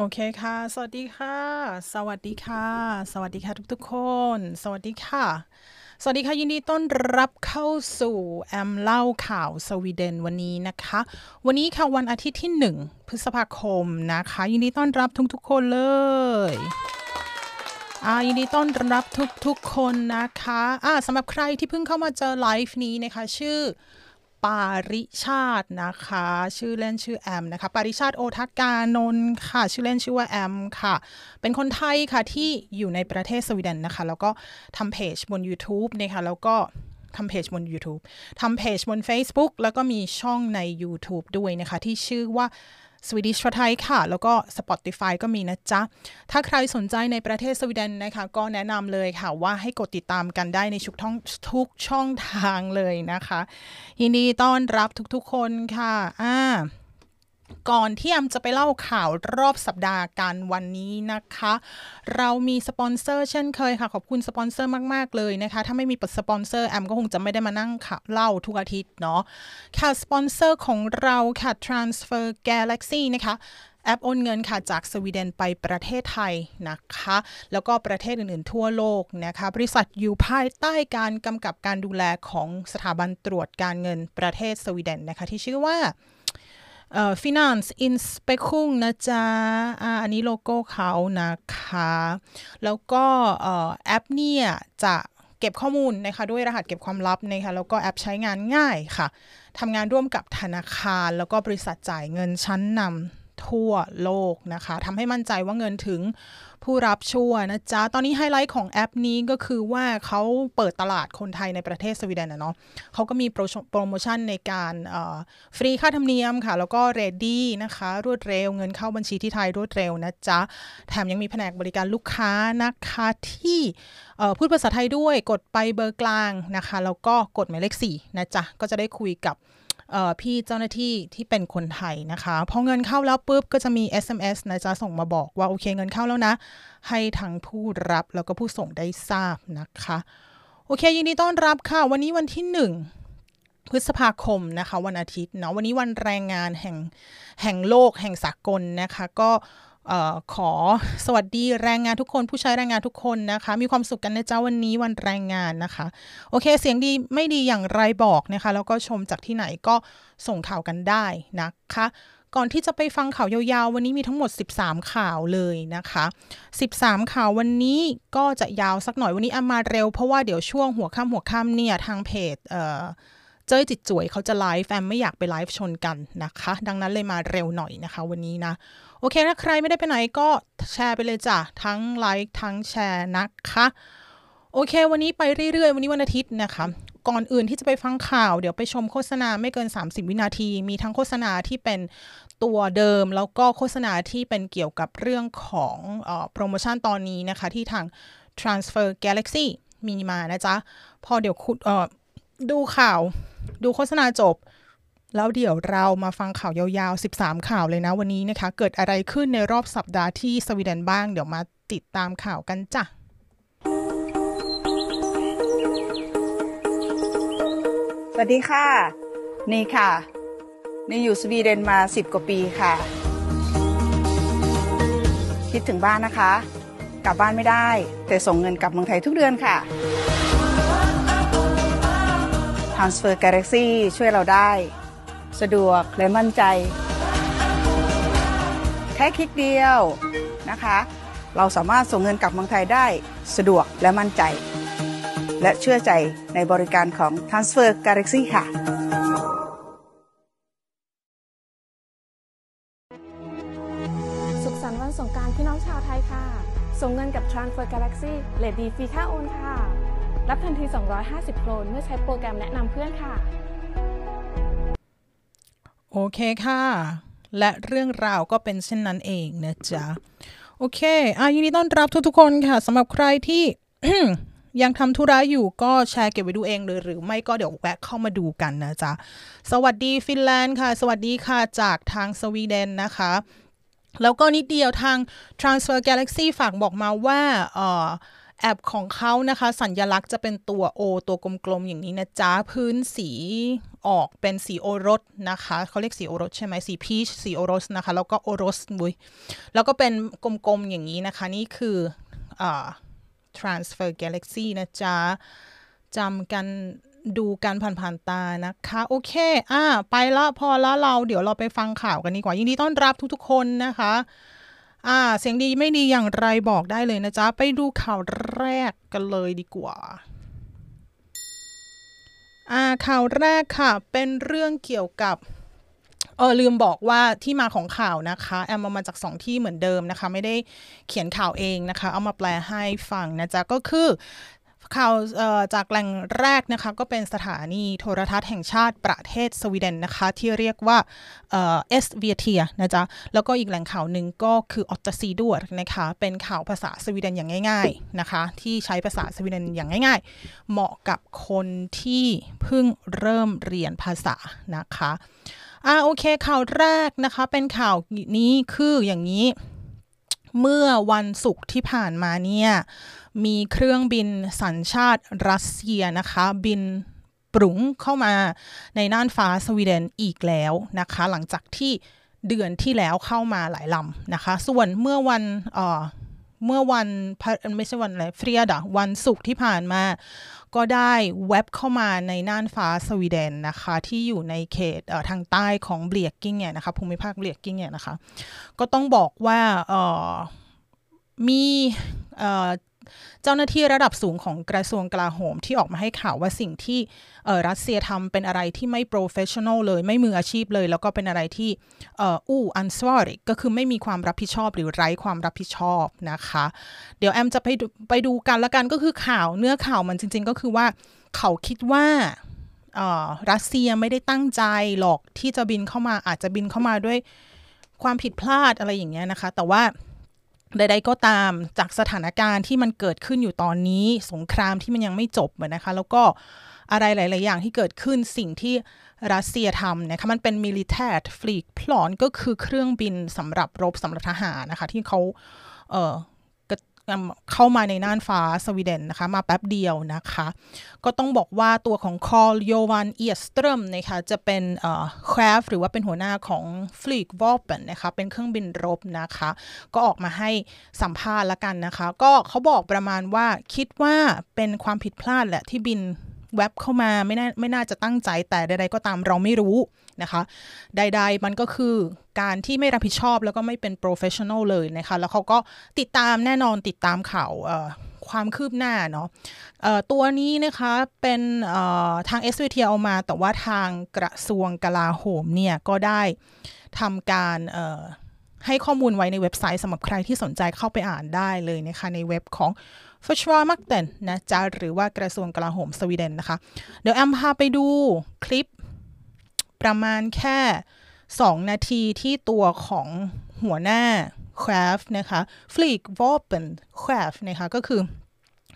โอเคค่ะ สวัสดีค่ะ สวัสดีค่ะ สวัสดีค่ะทุกๆคน สวัสดีค่ะ สวัสดีค่ะยินดีต้อนรับเข้าสู่แอมเล่าข่าวสวีเดนวันนี้นะคะ วันนี้ค่ะวันอาทิตย์ที่ 1 พฤษภาคมนะคะ ยินดีต้อนรับทุกๆคนเลยอ่ายินดีต้อนรับทุกๆคนนะคะอ่าสำหรับใครที่เพิ่งเข้ามาเจอไลฟ์นี้นะคะ ชื่อ ปาริชาตินะคะ ชื่อเล่นชื่อแอมนะคะ ปาริชาติโอทัศกานนท์ค่ะ ชื่อเล่นชื่อว่าแอมค่ะ เป็นคนไทยค่ะที่อยู่ในประเทศสวีเดนนะคะ แล้วก็ทำเพจบน YouTube นะคะแล้วก็ทำเพจบน YouTube ทำเพจบน Facebook แล้วก็มีช่องใน YouTube ด้วยนะคะ ที่ชื่อว่า Swedish for Thai ค่ะ แล้วก็ Spotify ก็มีนะจ๊ะ ถ้าใครสนใจในประเทศสวีเดนนะคะ ก็แนะนำเลยค่ะว่าให้กดติดตามกันได้ในชุกท่องทุกช่องทางเลยนะคะ ยินดีต้อนรับทุกๆคนค่ะอ่า ก่อนที่แอมจะไปเล่าข่าวรอบสัปดาห์กันวันนี้นะคะ เรามีสปอนเซอร์เช่นเคยค่ะ ขอบคุณสปอนเซอร์มาก ๆ เลยนะคะ ถ้าไม่มีสปอนเซอร์แอมก็คงจะไม่ได้มานั่งค่ะเล่าทุกอาทิตย์เนาะค่ะสปอนเซอร์ของเราค่ะ Transfer Galaxy นะคะแอปโอนเงินค่ะจากสวีเดนไปประเทศไทยนะคะ แล้วก็ประเทศอื่นๆทั่วโลกนะคะ บริษัทอยู่ภายใต้การกำกับการดูแลของสถาบันตรวจการเงินประเทศสวีเดนนะคะ ที่ชื่อว่า Finansinspektion นะจ๊ะอ่าอันนี้โลโก้เขานะคะ แล้วก็แอปเนี่ยจะเก็บข้อมูลนะคะด้วยรหัสเก็บความลับนะคะแล้วก็แอปใช้งานง่ายค่ะทำงานร่วมกับธนาคาร แล้วก็บริษัทจ่ายเงินชั้นนำทั่วโลกนะคะทำให้มั่นใจว่าเงินถึง ผู้รับชัวร์นะจ๊ะ ตอนนี้ไฮไลท์ของแอปนี้ก็คือว่าเขาเปิดตลาดคนไทยในประเทศสวีเดนนะเนาะเขาก็มีโปรโมชั่นในการฟรีค่าธรรมเนียมค่ะ แล้วก็เรดดี้นะคะ รวดเร็วเงินเข้าบัญชีที่ไทยรวดเร็วนะจ๊ะ แถมยังมีแผนกบริการลูกค้านะคะที่พูดภาษาไทยด้วยกดไปเบอร์กลางนะคะ แล้วก็กดหมายเลข4นะจ๊ะ ก็จะได้คุยกับ พี่เจ้าหน้าที่ที่เป็นคนไทยนะคะพอเงินเข้าแล้วปุ๊บก็จะมี SMS นะจ๊ะส่งมาบอกว่าโอเคเงินเข้าแล้วนะ ให้ทั้งผู้รับแล้วก็ผู้ส่งได้ทราบนะคะ โอเคยินดีต้อนรับค่ะ วันนี้วันที่ 1พฤษภาคมนะคะวันอาทิตย์เนาะวันนี้วันแรงงานแห่งแห่งโลกแห่งสากลนะคะ ก็ ขอสวัสดีแรงงานทุกคนผู้ใช้แรงงานทุกคนนะคะ มีความสุขกันนะจ๊ะวันนี้วันแรงงานนะคะ โอเค เสียงดีไม่ดีอย่างไรบอกนะคะ แล้วก็ชมจากที่ไหนก็ส่งข่าวกันได้นะคะก่อนที่จะไปฟังข่าวยาวๆ วันนี้มีทั้งหมด 13 ข่าวเลยนะคะ 13 ข่าววันนี้ก็จะยาวสักหน่อยวันนี้อามาเร็วเพราะว่าเดี๋ยวช่วงหัวค่ำหัวค่ำเนี่ยทางเพจเอ,อ เจ้ยจิตจ่วยเขาจะไลฟ์แอมไม่อยากไปไลฟ์ชนกันนะคะ ดังนั้นเลยมาเร็วหน่อยนะคะ วันนี้นะ โอเคถ้าใครไม่ได้ไปไหนก็แชร์ไปเลยจ้ะ ทั้งไลค์ทั้งแชร์นะคะ โอเค วันนี้ไปเรื่อยๆ วันนี้วันอาทิตย์นะคะก่อนอื่นที่จะไปฟังข่าวเดี๋ยวไปชมโฆษณาไม่เกิน 30 วินาที มีทั้งโฆษณาที่เป็นตัวเดิม แล้วก็โฆษณาที่เป็นเกี่ยวกับเรื่องของอโปรโมชั่นตอนนี้นะคะ ที่ทาง Transfer Galaxy มีมานะจ๊ะ พอเดี๋ยวคุณดูข่าว ดูโฆษณาจบ แล้วเดี๋ยวเรามาฟังข่าวยาวๆ 13 ข่าวเลยนะวันนี้นะคะ เกิดอะไรขึ้นในรอบสัปดาห์ที่สวีเดนบ้าง เดี๋ยวมาติดตามข่าวกันจ้ะสวัสดีค่ะ นี่ค่ะนี่อยู่สวีเดนมา 10 กว่าปีค่ะ คิดถึงบ้านนะคะ กลับบ้านไม่ได้ แต่ส่งเงินกลับเมืองไทยทุกเดือนค่ะ Transfer Galaxy ช่วยเราได้ สะดวกและมั่นใจ แค่คลิกเดียวนะคะ เราสามารถส่งเงินกลับเมืองไทยได้สะดวกและมั่นใจ และเชื่อใจในบริการของ Transfer Galaxy ค่ะสุขสันต์วันสงการพี่น้องชาวไทยค่ะ ส่งเงินกับ Transfer Galaxy เลทดีฟรีค่าโอนค่ะ รับทันที 250 โครนเมื่อใช้โปรแกรมแนะนำเพื่อนค่ะ โอเคค่ะ และเรื่องราวก็เป็นเช่นนั้นเองนะจ๊ะ โอเคอะยินดีต้อนรับทุกๆคนค่ะสำหรับใครที่ ยังทำธุระอยู่ก็แชร์เก็บไว้ดูเองเลยหรือไม่ก็เดี๋ยวแวะเข้ามาดูกันนะจ๊ะ สวัสดีฟินแลนด์ค่ะ สวัสดีค่ะจากทางสวีเดนนะคะ แล้วก็นิดเดียวทาง Transfer Galaxy ฝากบอกมาว่าเอ่อ แอปของเขานะคะ สัญญลักษณ์จะเป็นตัว O ตัวกลมๆอย่างนี้นะจ๊ะ พื้นสีออกเป็นสีโอรสนะคะเขาเรียกสีโอรสใช่ไหมสีพีชสีโอรสนะคะ แล้วก็โอรสบุยแล้วก็เป็นกลมๆอย่างนี้นะคะ นี่คืออ่า transfer galaxy นะจ๊ะจำกันดูกันผ่านๆตานะคะ โอเค อ่า ไปละพอละเราเดี๋ยวเราไปฟังข่าวกันดีกว่า ยินดีต้อนรับทุกๆคนนะคะ อ่า เสียงดีไม่ดีอย่างไรบอกได้เลยนะจ๊ะ ไปดูข่าวแรกกันเลยดีกว่าอ่าข่าวแรกค่ะ เป็นเรื่องเกี่ยวกับเออลืมบอกว่าที่มาของข่าวนะคะแอมเอามาจากสองที่เหมือนเดิมนะคะ ไม่ได้เขียนข่าวเองนะคะ เอามาแปลให้ฟังนะจ๊ะ ก็คือ ข่าวจากแหล่งแรกนะคะก็เป็นสถานีโทรทัศน์แห่งชาติประเทศสวีเดนนะคะ ที่เรียกว่า SVT นะจ๊ะ แล้วก็อีกแหล่งข่าวหนึ่งก็คือออตตซีดวนะคะ เป็นข่าวภาษาสวีเดนอย่างง่าย ๆนะคะ ที่ใช้ภาษาสวีเดนอย่างง่าย ๆ เหมาะกับคนที่เพิ่งเริ่มเรียนภาษานะคะอ่าโอเคข่าวแรกนะคะเป็นข่าวนี้คืออย่างนี้เมื่อวันศุกร์ที่ผ่านมาเนี่ย มีเครื่องบินสัญชาติรัสเซียนะคะ บินปรุงเข้ามาในน่านฟ้าสวีเดนอีกแล้วนะคะ หลังจากที่เดือนที่แล้วเข้ามาหลายลำนะคะ ส่วนเมื่อวันเอ่อเมื่อวันไม่ใช่วันอะไร fredag วันศุกร์ที่ผ่านมา ก็ได้แว็บเข้ามาในน่านฟ้าสวีเดนนะคะ ที่อยู่ในเขตทางใต้ของ Blekinge เนี่ยนะคะภูมิภาค Blekinge เนี่ยนะคะ ก็ต้องบอกว่ามี เจ้าหน้าที่ระดับสูงของกระทรวงกลาโหมที่ออกมาให้ข่าวว่าสิ่งที่รัสเซียทำเป็นอะไรที่ไม่ professional เลย ไม่มืออาชีพเลย แล้วก็เป็นอะไรที่อู้อันสวอริกก็คือไม่มีความรับผิดชอบหรือไร้ความรับผิดชอบนะคะ เดี๋ยวแอมจะไปไปดูกันละกันก็คือข่าวเนื้อข่าวมันจริง ๆ ก็คือว่าเขาคิดว่ารัสเซียไม่ได้ตั้งใจหรอกที่จะบินเข้ามาอาจจะบินเข้ามาด้วยความผิดพลาดอะไรอย่างเงี้ยนะคะ แต่ว่า ใดๆก็ตามจากสถานการณ์ที่มันเกิดขึ้นอยู่ตอนนี้ สงครามที่มันยังไม่จบนะคะ แล้วก็อะไรหลาย ๆ อย่างที่เกิดขึ้นสิ่งที่รัสเซียทำนะคะมันเป็น militärflygplan ก็คือเครื่องบินสำหรับรบสำหรับทหารนะคะ ที่เขาเอ่อ เข้ามาในน่านฟ้าสวีเดนนะคะ มาแป๊บเดียวนะคะ ก็ต้องบอกว่าตัวของ Carl-Johan Edström นะคะจะเป็นเอ่อครฟหรือว่าเป็นหัวหน้าของ flygvapnet นะคะเป็นเครื่องบินรบนะคะ ก็ออกมาให้สัมภาษณ์ละกันนะคะ ก็เขาบอกประมาณว่าคิดว่าเป็นความผิดพลาดแหละที่บินแว็บเข้ามาไม่น่าไม่น่าจะตั้งใจแต่ใดๆก็ตามเราไม่รู้ นะคะ ใด ๆ มันก็คือการที่ไม่รับผิดชอบแล้วก็ไม่เป็น professional เลยนะคะ แล้วเขาก็ติดตามแน่นอนติดตามข่าวความคืบหน้าเนาะตัวนี้นะคะเป็นทาง SVT เอามา แต่ว่าทางกระทรวงกลาโหมเนี่ยก็ได้ทำการให้ข้อมูลไว้ในเว็บไซต์สำหรับใครที่สนใจเข้าไปอ่านได้เลยนะคะในเว็บของฟชวามักเตนนะจ๊ะหรือว่ากระทรวงกลาโหมสวีเดนนะคะ เดี๋ยวแอมพาไปดูคลิป ประมาณแค่ 2 นาทีที่ตัวของหัวหน้าคราฟนะคะฟลีกวอเปนคราฟนะคะก็คือ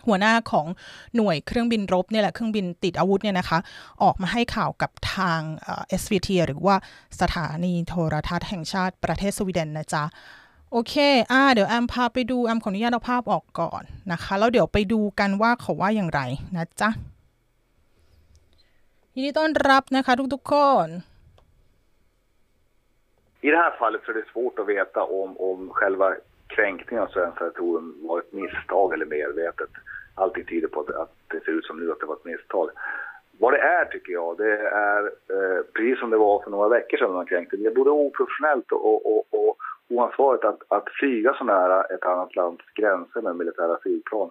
หัวหน้าของหน่วยเครื่องบินรบเนี่ยแหละเครื่องบินติดอาวุธเนี่ยนะคะ ออกมาให้ข่าวกับทางเอสวีทีหรือว่าสถานีโทรทัศน์แห่งชาติประเทศสวีเดนนะจ๊ะ โอเค อ่า เดี๋ยวแอมพาไปดูแอมขออนุญาตเอาภาพออกก่อนนะคะ แล้วเดี๋ยวไปดูกันว่าเขาว่าอย่างไรนะจ๊ะ ยินดีต้อนรับนะคะทุกๆคน I det här fallet så är det svårt att veta om, om själva kränkningen av svenskt territorium var ett misstag eller medvetet. Allting tyder på att, att det ser ut som nu att det var ett misstag. Vad det är tycker jag, det är eh, precis som det var för några veckor sedan man kränkte. Det är både oprofessionellt och, och, och oansvarigt att, att flyga så nära ett annat lands gränser med militära flygplan.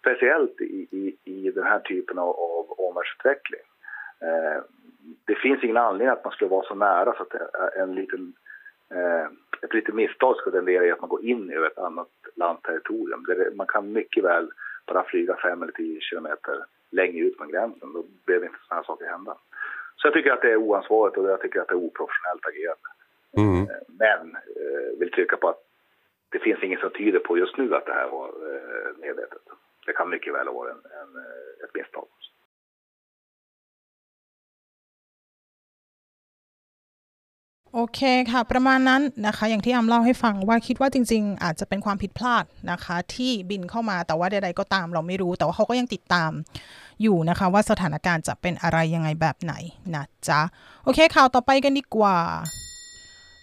Speciellt i, i, i den här typen av, av omvärldsutveckling. Eh, det finns ingen anledning att man skulle vara så nära så att en liten, eh, ett litet misstag ska tendera i att man går in i ett annat lands territorium. Det, man kan mycket väl bara flyga fem eller tio kilometer längre ut från gränsen. Då behöver inte sådana här saker hända. Så jag tycker att det är oansvarigt och jag tycker att det är oprofessionellt agerande. Mm. Men eh, vill trycka på att det finns inget som tyder på just nu att det här var medvetet. Det kan mycket väl varit en, en, ett misstag. โอเคค่ะ ประมาณนั้นนะคะ อย่างที่อำเล่าให้ฟังว่าคิดว่าจริง ๆ อาจจะเป็นความผิดพลาดนะคะ ที่บินเข้ามาแต่ว่าใดๆก็ตามเราไม่รู้ แต่ว่าเขาก็ยังติดตามอยู่นะคะ ว่าสถานการณ์จะเป็นอะไรยังไงแบบไหนนะจ๊ะโอเคข่าวต่อไปกันดีกว่า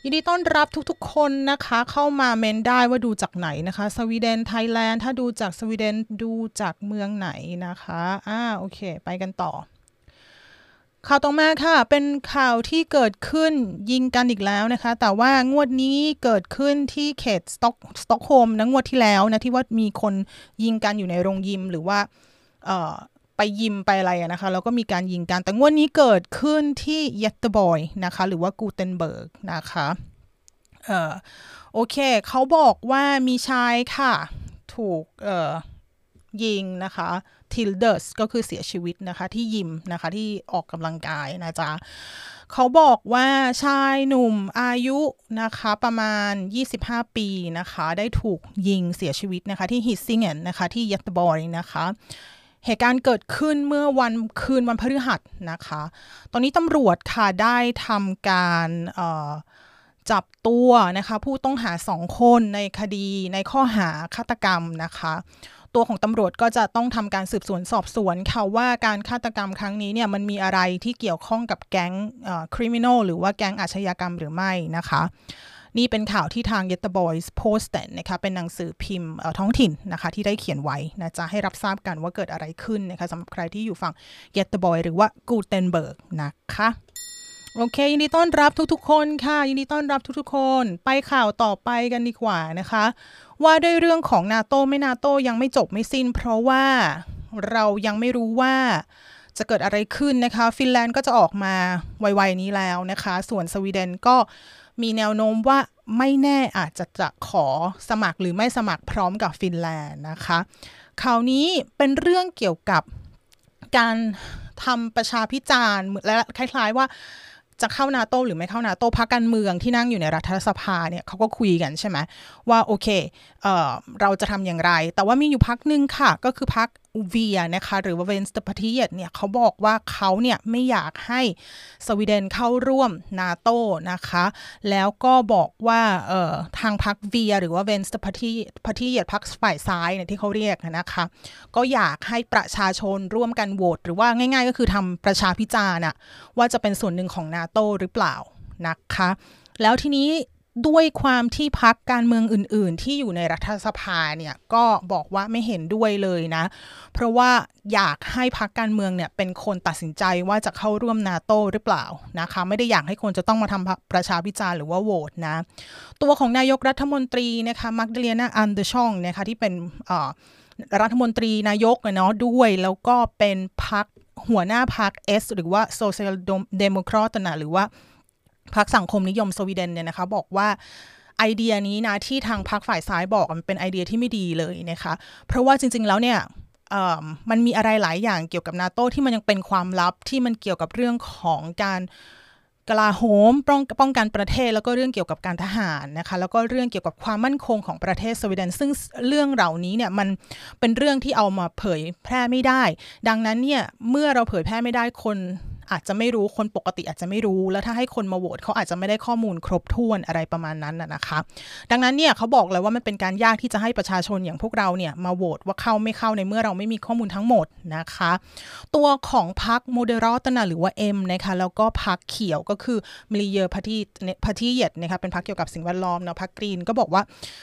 ยินดีต้อนรับทุกๆ คนนะคะ เข้ามาเมนต์ได้ว่าดูจากไหนนะคะ สวีเดนไทยแลนด์ถ้าดูจากสวีเดนดูจากเมืองไหนนะคะอ่าโอเค ไปกันต่อ ข่าวต่อมาค่ะ เป็นข่าวที่เกิดขึ้นยิงกันอีกแล้วนะคะ แต่ว่างวดนี้เกิดขึ้นที่เขตสต็อกสต็อกโฮล์มนะงวดที่แล้วนะที่ว่ามีคนยิงกันอยู่ในโรงยิมหรือว่าไปยิมไปอะไรนะคะแล้วก็มีการยิงกัน แต่งวดนี้เกิดขึ้นที่ Göteborg นะคะหรือว่า Gothenburg นะคะเอ่อโอเคเขาบอกว่ามีชายค่ะ ถูกเอ่อยิงนะคะ till döds ก็คือเสียชีวิตนะคะ ที่ยิมนะคะ ที่ออกกำลังกายนะจ๊ะเขาบอกว่าชายหนุ่มอายุนะคะประมาณ 25 ปีนะคะ ได้ถูกยิงเสียชีวิตนะคะ ที่ Hisingen นะคะ ที่ Göteborg นะคะเหตุการณ์เกิดขึ้นเมื่อวันคืนวันพฤหัสนะคะ ตอนนี้ตำรวจค่ะได้ทำการจับตัวนะคะผู้ต้องหาสองคนในคดีในข้อหาฆาตกรรมนะคะ ตัวของตำรวจก็จะต้องทำการสืบสวนสอบสวนค่ะว่าการฆาตกรรมครั้งนี้เนี่ยมันมีอะไรที่เกี่ยวข้องกับแก๊ง criminal หรือว่าแก๊งอาชญากรรมหรือไม่นะคะนี่เป็นข่าวที่ทาง y e t t e Boys Post นะคะเป็นหนังสือพิมพ์ท้องถิ่นนะคะที่ได้เขียนไว้นะจะให้รับทราบกันว่าเกิดอะไรขึ้นนะคะสำหรับใครที่อยู่ฝั่ง y e t t e Boy หรือว่า Gutenberg นะคะโอเค ยินดีต้อนรับทุกๆคนค่ะ ยินดีต้อนรับทุกๆคน ไปข่าวต่อไปกันดีกว่านะคะ ว่าด้วยเรื่องของนาโตไม่นาโตยังไม่จบไม่สิ้น เพราะว่าเรายังไม่รู้ว่าจะเกิดอะไรขึ้นนะคะ ฟินแลนด์ก็จะออกมาไวๆนี้แล้วนะคะ ส่วนสวีเดนก็มีแนวโน้มว่าไม่แน่อาจจะจะขอสมัครหรือไม่สมัครพร้อมกับฟินแลนด์นะคะข่าวนี้เป็นเรื่องเกี่ยวกับการทำประชาพิจารณ์และคล้าย ๆว่า จะเข้านาโตหรือไม่เข้านาโตพักการเมืองที่นั่งอยู่ในรัฐสภาเนี่ยเขาก็คุยกันใช่ไหมว่าโอเคเเราจะทำอย่างไร แต่ว่ามีอยู่พักหนึ่งค่ะ ก็คือพัก V นะคะหรือว่า Vänsterpartiet เนี่ยเขาบอกว่าเขาเนี่ยไม่อยากให้สวีเดนเข้าร่วมนาโตนะคะ แล้วก็บอกว่าเอ่อทางพรรค V หรือว่า Vänsterpartiet partiet พรรคฝ่ายซ้ายเนี่ยที่เขาเรียกนะคะก็อยากให้ประชาชนร่วมกันโหวตหรือว่าง่าย ๆ ก็คือทำประชาพิจารณ์ว่าจะเป็นส่วนหนึ่งของนาโตหรือเปล่านะคะแล้วทีนี้ ด้วยความที่พรรคการเมืองอื่น ๆ ที่อยู่ในรัฐสภาเนี่ยก็บอกว่าไม่เห็นด้วยเลยนะ เพราะว่าอยากให้พรรคการเมืองเนี่ยเป็นคนตัดสินใจว่าจะเข้าร่วมนาโตหรือเปล่านะคะไม่ได้อยากให้คนจะต้องมาทำประชาพิจารณ์หรือว่าโหวตนะ ตัวของนายกรัฐมนตรีนะคะ Magdalena Andersson นะคะที่เป็นรัฐมนตรีนายกเนาะด้วยแล้วก็เป็นพรรคหัวหน้าพรรค S หรือว่า Social Democrat นะหรือว่า พรรคสังคมนิยมสวีเดนเนี่ยนะคะบอกว่าไอเดียนี้นะที่ทางพรรคฝ่ายซ้ายบอกมันเป็นไอเดียที่ไม่ดีเลยนะคะ เพราะว่าจริง ๆ แล้วเนี่ยมันมีอะไรหลายอย่างเกี่ยวกับนาโต้ที่มันยังเป็นความลับที่มันเกี่ยวกับเรื่องของการกลาโหมป้องป้องกันประเทศแล้วก็เรื่องเกี่ยวกับการทหารนะคะแล้วก็เรื่องเกี่ยวกับความมั่นคงของประเทศสวีเดน ซึ่งเรื่องเหล่านี้เนี่ยมันเป็นเรื่องที่เอามาเผยแพร่ไม่ได้ ดังนั้นเนี่ยเมื่อเราเผยแพร่ไม่ได้คน อาจจะไม่รู้คนปกติอาจจะไม่รู้ แล้วถ้าให้คนมาโหวตเขาอาจจะไม่ได้ข้อมูลครบถ้วนอะไรประมาณนั้นนะคะ ดังนั้นเนี่ยเขาบอกเลยว่ามันเป็นการยากที่จะให้ประชาชนอย่างพวกเราเนี่ยมาโหวตว่าเข้าไม่เข้าในเมื่อเราไม่มีข้อมูลทั้งหมดนะคะ ตัวของพรรค Moderaterna หรือว่า M นะคะแล้วก็พรรคเขียวก็คือ Miljöparti partiet นะคะเป็นพรรคเกี่ยวกับสิ่งแวดล้อมเนาะพรรค Green ก็บอกว่า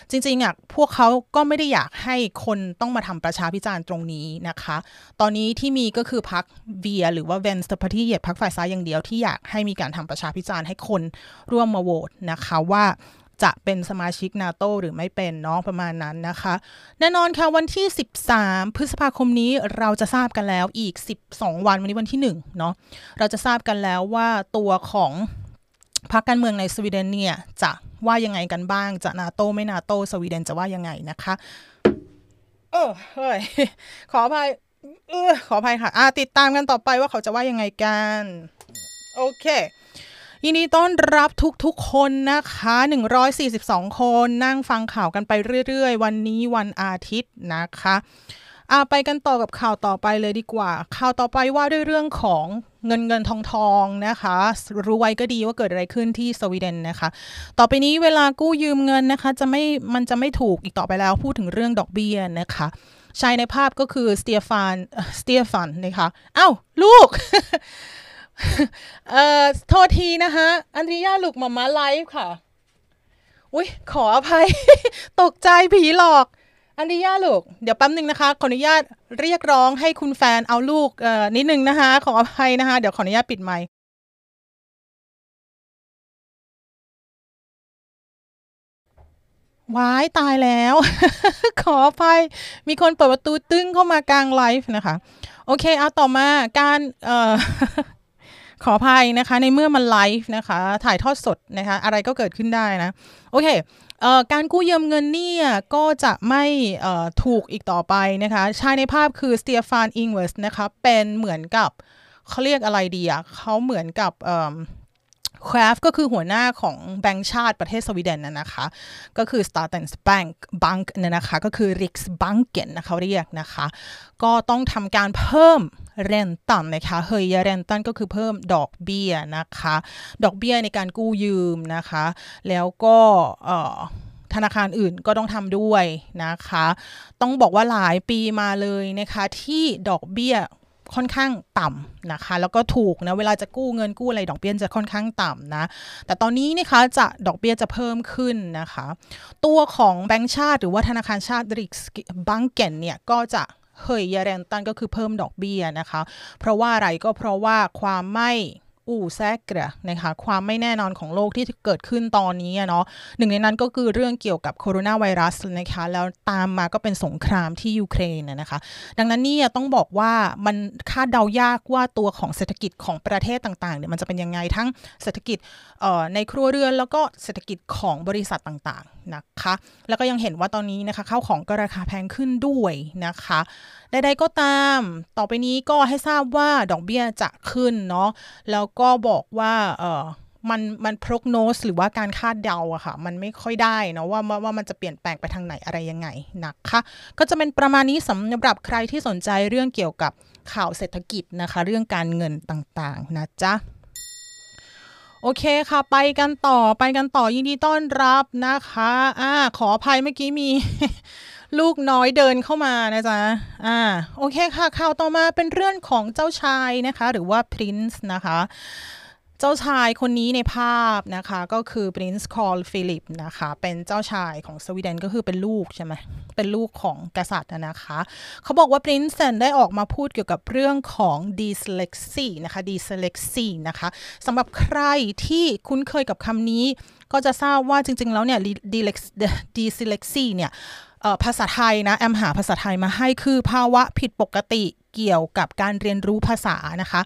จริงๆอะพวกเขาก็ไม่ได้อยากให้คนต้องมาทำประชาพิจารณ์ตรงนี้นะคะ ตอนนี้ที่มีก็คือพรรค V หรือว่า Vänsterpartiet พรรคฝ่ายซ้ายอย่างเดียวที่อยากให้มีการทำประชาพิจารณ์ให้คนร่วมมาโหวตนะคะว่าจะเป็นสมาชิกนาโตหรือไม่เป็นเนาะประมาณนั้นนะคะ แน่นอนค่ะวันที่ 13 พฤษภาคมนี้เราจะทราบกันแล้วอีก 12 วันวันนี้วันที่1เนาะเราจะทราบกันแล้วว่าตัวของพรรคการเมืองในสวีเดนเนี่ยจะว่ายังไงกันบ้างจะนาโตไม่นาโตสวีเดนจะว่ายังไงนะคะ เออเฮ้ยขออภัย เออขออภัยค่ะอ่าติดตามกันต่อไปว่าเขาจะว่ายังไงกัน โอเคยินดีต้อนรับทุกๆคนนะคะ 142 คนนั่งฟังข่าวกันไปเรื่อยๆ วันนี้วันอาทิตย์นะคะอาไปกันต่อกับข่าวต่อไปเลยดีกว่า ข่าวต่อไปว่าด้วยเรื่องของเงินเงินทองทองนะคะรู้ไว้ก็ดีว่าเกิดอะไรขึ้นที่สวีเดนนะคะ ต่อไปนี้เวลากู้ยืมเงินนะคะ จะไม่มันจะไม่ถูกอีกต่อไปแล้วพูดถึงเรื่องดอกเบี้ยนะคะ ชายในภาพก็คือสเตียฟานสเตียฟานนะคะอ้าวลูกเอ่อโทษทีนะคะอันดริยาลูกมามาไลฟ์ค่ะ อุ้ยขออภัย ตกใจผีหลอก อันดิยาลูก เดี๋ยวแป๊บนึงนะคะ ขออนุญาตเรียกร้องให้คุณแฟนเอาลูกเอ่อนิดนึงนะคะ ขออภัยนะคะ เดี๋ยวขออนุญาตปิดไมค์ ว้ายตายแล้ว ขออภัยมีคนเปิดประตูตึ้งเข้ามากลางไลฟ์นะคะ โอเค เอาต่อมาการเอ่อขออภัยนะคะ ในเมื่อมันไลฟ์นะคะ ถ่ายทอดสดนะคะ อะไรก็เกิดขึ้นได้นะ โอเคเอ่อการกู้ยืมเงินเนี่ยก็จะไม่เอ่อถูกอีกต่อไปนะคะชายในภาพคือสเตียฟานอิงเวสนะคะ เป็นเหมือนกับเขาเรียกอะไรดีอะเขาเหมือนกับ เอ่อคฟก็คือหัวหน้าของแบงก์ชาติประเทศสวีเดนนะนะคะ ก็คือ s t a t e n s Bank Bank เนี่ยนะคะ ก็คือ Riksbanken นะเขาเรียกนะคะ ก็ต้องทำการเพิ่มเรนตันนะคะเฮยเรนตันก็คือเพิ่มดอกเบี้ยนะคะ ดอกเบี้ยในการกู้ยืมนะคะ แล้วก็ธนาคารอื่นก็ต้องทำด้วยนะคะ ต้องบอกว่าหลายปีมาเลยนะคะ ที่ดอกเบี้ย ค่อนข้างต่ำนะคะ แล้วก็ถูกนะเวลาจะกู้เงินกู้อะไรดอกเบี้ยจะค่อนข้างต่ำนะ แต่ตอนนี้นะคะจะดอกเบี้ยจะเพิ่มขึ้นนะคะ ตัวของแบงก์ชาติหรือว่าธนาคารชาติริกบังเกนเนี่ยก็จะเฮยยาแรนตันก็คือเพิ่มดอกเบี้ยนะคะ เพราะว่าอะไรก็เพราะว่าความไม่ อู่แซกเกระนะคะความไม่แน่นอนของโลกที่เกิดขึ้นตอนนี้เนาะหนึ่งในนั้นก็คือเรื่องเกี่ยวกับโคโรนาไวรัสนะคะแล้วตามมาก็เป็นสงครามที่ยูเครนนะคะ ดังนั้นนี่ต้องบอกว่ามันคาดเดายากว่าตัวของเศรษฐกิจของประเทศต่างๆเนี่ยมันจะเป็นยังไงทั้งเศรษฐกิจในครัวเรือนแล้วก็เศรษฐกิจของบริษัทต่างๆ นะคะ แล้วก็ยังเห็นว่าตอนนี้นะคะข้าวของก็ราคาแพงขึ้นด้วยนะคะใดๆก็ตาม ต่อไปนี้ก็ให้ทราบว่าดอกเบี้ยจะขึ้นเนาะแล้วก็บอกว่าเออมันมันโปรโนสหรือว่าการคาดเดาอะค่ะ มันไม่ค่อยได้เนาะว่าว่ามันจะเปลี่ยนแปลงไปทางไหนอะไรยังไงนะคะ ก็จะเป็นประมาณนี้สำหรับใครที่สนใจเรื่องเกี่ยวกับข่าวเศรษฐกิจนะคะ เรื่องการเงินต่างๆ นะจ๊ะ โอเคค่ะ ไปกันต่อไปกันต่อยินดีต้อนรับนะคะอ่าขออภัยเมื่อกี้มี ลูกน้อยเดินเข้ามานะจ๊ะอ่าโอเคค่ะข่าวต่อมาเป็นเรื่องของเจ้าชายนะคะ หรือว่าพรินซ์นะคะ เจ้าชายคนนี้ในภาพนะคะก็คือ Prince Carl Philip นะคะเป็นเจ้าชายของสวีเดนก็คือเป็นลูกใช่ไหมเป็นลูกของกษัตริย์นะคะเขาบอกว่า Prince ได้ออกมาพูดเกี่ยวกับเรื่องของ dyslexia นะคะ dyslexia นะคะสำหรับใครที่คุ้นเคยกับคำนี้ ก็จะทราบว่าจริง ๆ แล้วเนี่ย dyslexia เนี่ยภาษาไทยนะแอมหาภาษาไทยมาให้คือภาวะผิดปกติเกี่ยวกับการเรียนรู้ภาษานะคะ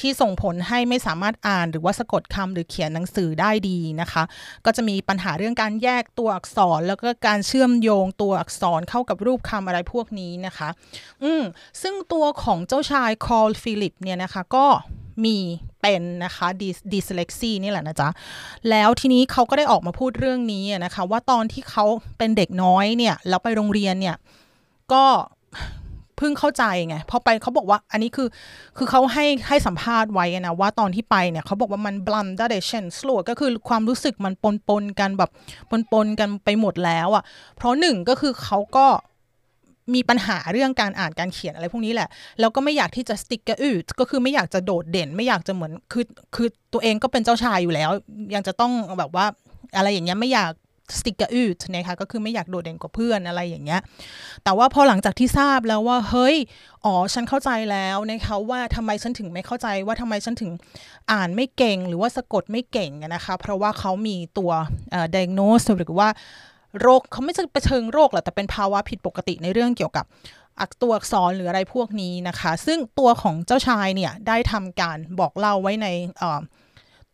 ที่ส่งผลให้ไม่สามารถอ่านหรือว่าสะกดคำหรือเขียนหนังสือได้ดีนะคะ ก็จะมีปัญหาเรื่องการแยกตัวอักษร แล้วก็การเชื่อมโยงตัวอักษรเข้ากับรูปคำอะไรพวกนี้นะคะ อืมซึ่งตัวของเจ้าชาย Carl Philip เนี่ยนะคะก็มีเป็นนะคะ dyslexi นี่แหละนะจ๊ะ แล้วทีนี้เขาก็ได้ออกมาพูดเรื่องนี้นะคะ ว่าตอนที่เขาเป็นเด็กน้อยเนี่ยแล้วไปโรงเรียนเนี่ยก็ เพิ่งเข้าใจไงพอไปเขาบอกว่าอันนี้คือคือเขาให้ให้สัมภาษณ์ไว้นะว่าตอนที่ไปเนี่ยเขาบอกว่ามัน blandade känslor ก็คือความรู้สึกมันปนปนกันแบบปนปนกันไปหมดแล้วอะ่ะ เพราะหนึ่งก็คือเขาก็มีปัญหาเรื่องการอ่านการเขียนอะไรพวกนี้แหละ แล้วก็ไม่อยากที่จะสติ๊กเกอร์อืดก็คือไม่อยากจะโดดเด่น ไม่อยากจะเหมือนคือคือตัวเองก็เป็นเจ้าชายอยู่แล้ว ยังจะต้องแบบว่าอะไรอย่างเงี้ยไม่อยาก สติกเกอร์นะคะก็คือไม่อยากโดดเด่นกว่าเพื่อนอะไรอย่างเงี้ยแต่ว่าพอหลังจากที่ทราบแล้วว่าเฮ้ยอ๋อฉันเข้าใจแล้วนะคะว่าทำไมฉันถึงไม่เข้าใจว่าทำไมฉันถึงอ่านไม่เก่งหรือว่าสะกดไม่เก่งนะคะเพราะว่าเขามีตัวเอ่อ diagnose หรือว่าโรคเขาไม่ใช่ไปเชิงโรคหรอกแต่เป็นภาวะผิดปกติในเรื่องเกี่ยวกับอักตัวอักษรหรืออะไรพวกนี้นะคะ ซึ่งตัวของเจ้าชายเนี่ยได้ทำการบอกเล่าไว้ใน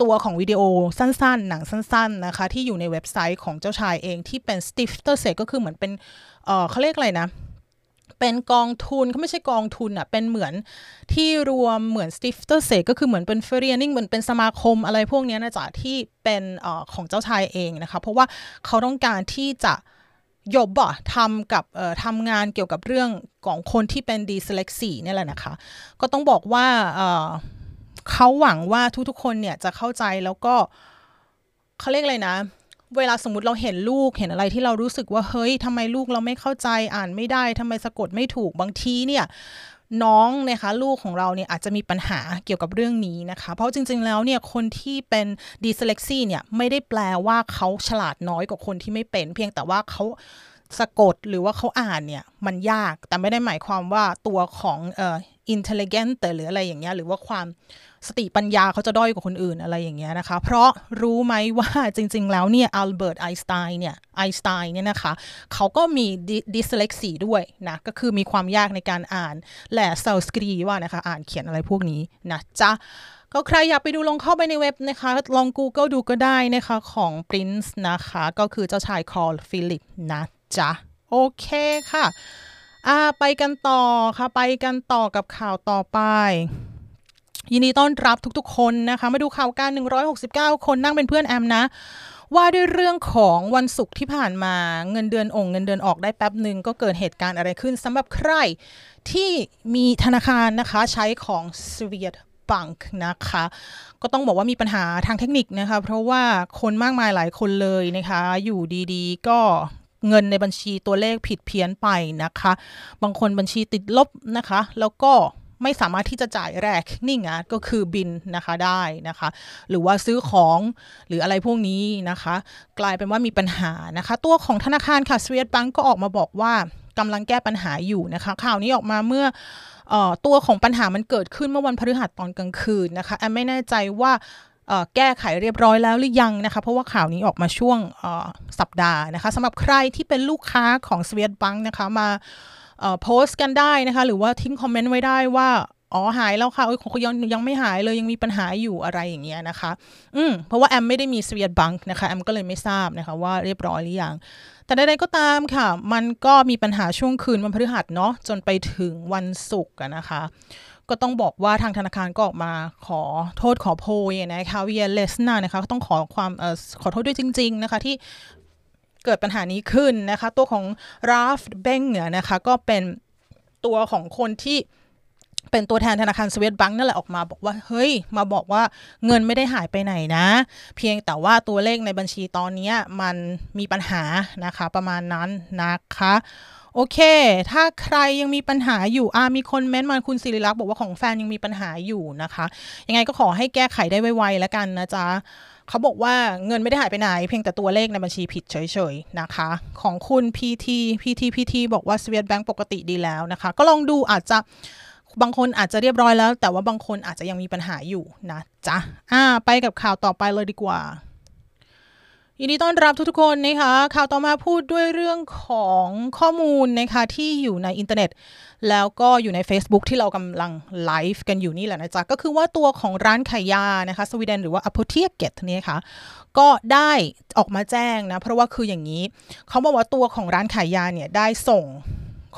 ตัวของวิดีโอสั้นๆ หนังสั้นๆนะคะ ที่อยู่ในเว็บไซต์ของเจ้าชายเองที่เป็น Stifter s e ก็คือเหมือนเป็นเขาเรียกอะไรนะ เป็นกองทุนเขาไม่ใช่กองทุนอะ่ะ เป็นเหมือนที่รวมเหมือน stifter เซก็คือเหมือนเป็นเฟรียนิ่งเหมือนเป็นสมาคมอะไรพวกนี้นะจ๊ะที่เป็นอของเจ้าชายเองนะคะ เพราะว่าเขาต้องการที่จะยบอะทำกับทำงานเกี่ยวกับเรื่องของคนที่เป็นดีสเล็กซี่นี่แหละนะคะ ก็ต้องบอกว่า เขาหวังว่าทุกๆคนเนี่ยจะเข้าใจแล้วก็เขาเรียกอะไรนะ เวลาสมมติเราเห็นลูกเห็นอะไรที่เรารู้สึกว่าเฮ้ยทำไมลูกเราไม่เข้าใจอ่านไม่ได้ทำไมสะกดไม่ถูกบางทีเนี่ยน้องนะคะลูกของเราเนี่ยอาจจะมีปัญหาเกี่ยวกับเรื่องนี้นะคะ เพราะจริง ๆ แล้วเนี่ยคนที่เป็นdyslexi เนี่ยไม่ได้แปลว่าเขาฉลาดน้อยกว่าคนที่ไม่เป็น เพียงแต่ว่าเขา สะกดหรือว่าเขาอ่านเนี่ยมันยากแต่ไม่ได้หมายความว่าตัวของเอ่อ intelligent หรืออะไรอย่างเงี้ยหรือว่าความสติปัญญาเขาจะด้อยกว่าคนอื่นอะไรอย่างเงี้ยนะคะ เพราะรู้ไหมว่าจริง ๆ แล้วเนี่ยอัลเบิร์ตไอน์สไตน์เนี่ยไอน์สไตน์เนี่ยนะคะเขาก็มี dyslexi ด้วยนะก็คือมีความยากในการอ่าน läsa skriva นะคะอ่านเขียนอะไรพวกนี้นะจ๊ะก็ใครอยากไปดูลองเข้าไปในเว็บนะคะ ลอง Google ดูก็ได้นะคะของ Prince นะคะ ก็คือเจ้าชาย Carl Philip นะ จ๊ะ โอเคค่ะอ่าไปกันต่อค่ะ ไปกันต่อกับข่าวต่อไป ยินดีต้อนรับทุกๆ คนนะคะ มาดูข่าวกัน 169 คนนั่งเป็นเพื่อนแอมนะว่าด้วยเรื่องของวันศุกร์ที่ผ่านมาเงินเดือนองเงินเดือนออกได้แป๊บหนึ่งก็เกิดเหตุการณ์อะไรขึ้นสำหรับใครที่มีธนาคารนะคะใช้ของ s w e d Bank นะคะ ก็ต้องบอกว่ามีปัญหาทางเทคนิคนะคะ เพราะว่าคนมากมายหลายคนเลยนะคะ อยู่ดีๆ ก็ เงินในบัญชีตัวเลขผิดเพี้ยนไปนะคะ บางคนบัญชีติดลบนะคะ แล้วก็ไม่สามารถที่จะจ่ายแรกนี่ไงก็คือบินนะคะได้นะคะ หรือว่าซื้อของหรืออะไรพวกนี้นะคะ กลายเป็นว่ามีปัญหานะคะ ตัวของธนาคารค่ะสวีเดนบังก็ออกมาบอกว่ากำลังแก้ปัญหาอยู่นะคะ ข่าวนี้ออกมาเมื่ออตัวของปัญหามันเกิดขึ้นเมื่อวันพฤหัสตอนกลางคืนนะคะแอมไม่แน่ใจว่า แก้ไขเรียบร้อยแล้วหรือยังนะคะ เพราะว่าข่าวนี้ออกมาช่วงสัปดาห์นะคะสำหรับใครที่เป็นลูกค้าของสวีเดบังนะคะมาโพสต์กันได้นะคะ หรือว่าทิ้งคอมเมนต์ไว้ได้ว่าอ๋อหายแล้วค่ะของยังยังไม่หายเลยยังมีปัญหาอยู่อะไรอย่างเงี้ยนะคะ อืมเพราะว่าแอมไม่ได้มีสวีเดบังนะคะแอมก็เลยไม่ทราบนะคะว่าเรียบร้อยหรือยัง แต่ใดๆก็ตามค่ะ มันก็มีปัญหาช่วงคืนวันพฤหัสเนาะจนไปถึงวันศุกร์นะคะ ก็ต้องบอกว่าทางธนาคารก็ออกมาขอโทษขอโพยนะคะเวียเลสนานะคะก็ต้องขอความอขอโทษด้วยจริง ๆ นะคะที่เกิดปัญหานี้ขึ้นนะคะ ตัวของราฟเบงเนี่ยนะคะก็เป็นตัวของคนที่เป็นตัวแทนธนาคารสวีเดนบังนั่นแหละออกมาบอกว่าเฮ้ย มาบอกว่าเงินไม่ได้หายไปไหนนะ เพียงแต่ว่าตัวเลขในบัญชีตอนนี้มันมีปัญหานะคะ ประมาณนั้นนะคะ โอเค ถ้าใครยังมีปัญหาอยู่อามีคนเม้นมาคุณศิริลักษ์บอกว่าของแฟนยังมีปัญหาอยู่นะคะ ยังไงก็ขอให้แก้ไขได้ไวๆแล้วกันนะจ๊ะเขาบอกว่าเงินไม่ได้หายไปไหน เพียงแต่ตัวเลขในบัญชีผิดเฉยๆนะคะ ของคุณ PT PT PT บอกว่าสวีเดนแบงก์ปกติดีแล้วนะคะ ก็ลองดูอาจจะบางคนอาจจะเรียบร้อยแล้ว แต่ว่าบางคนอาจจะยังมีปัญหาอยู่นะจ๊ะอ่าไปกับข่าวต่อไปเลยดีกว่า ยินดีต้อนรับทุกๆคนนะคะข่าวต่อมาพูดด้วยเรื่องของข้อมูลนะคะที่อยู่ในอินเทอร์เน็ต แล้วก็อยู่ใน Facebook ที่เรากำลังไลฟ์กันอยู่นี่แหละนะจ๊ะ ก็คือว่าตัวของร้านขายยานะคะสวีเดนหรือว่า Apoteket นี่ยค่ะก็ได้ออกมาแจ้งนะ เพราะว่าคืออย่างนี้ เขาบอกว่าตัวของร้านขายยาเนี่ยได้ส่ง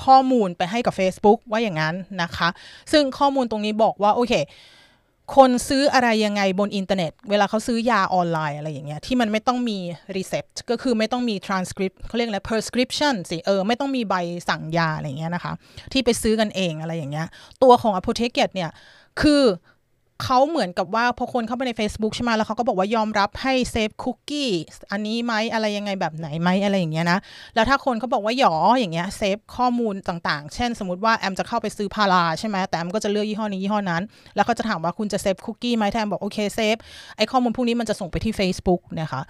ข้อมูลไปให้กับ Facebook ว่าอย่างนั้นนะคะ ซึ่งข้อมูลตรงนี้บอกว่าโอเค คนซื้ออะไรยังไงบนอินเทอร์เน็ต เวลาเขาซื้อยาออนไลน์อะไรอย่างเงี้ยที่มันไม่ต้องมี recept ก็คือไม่ต้องมี transcript เขาเรียกอะไร prescription สิเออไม่ต้องมีใบสั่งยาอะไรอย่างเงี้ยนะคะ ที่ไปซื้อกันเองอะไรอย่างเงี้ย ตัวของ Apoteket เนี่ยคือ เขาเหมือนกับว่าพอคนเข้าไปใน Facebook ใช่ไหมแล้วเขาก็บอกว่ายอมรับให้ save cookie อันนี้ไหมอะไรยังไงแบบไหนไหมอะไรอย่างเงี้ยนะ แล้วถ้าคนเขาบอกว่า ja อย่างเงี้ย save ข้อมูลต่างๆ เช่นสมมติว่าแอมจะเข้าไปซื้อพาราใช่ไหมแต่แอมก็จะเลือกยี่ห้อนี้ยี่ห้อนั้น แล้วเขาจะถามว่าคุณจะ save cookie ไหมแอมบอกโอเค save ไอข้อมูลพวกนี้มันจะส่งไปที่ Facebook นะคะ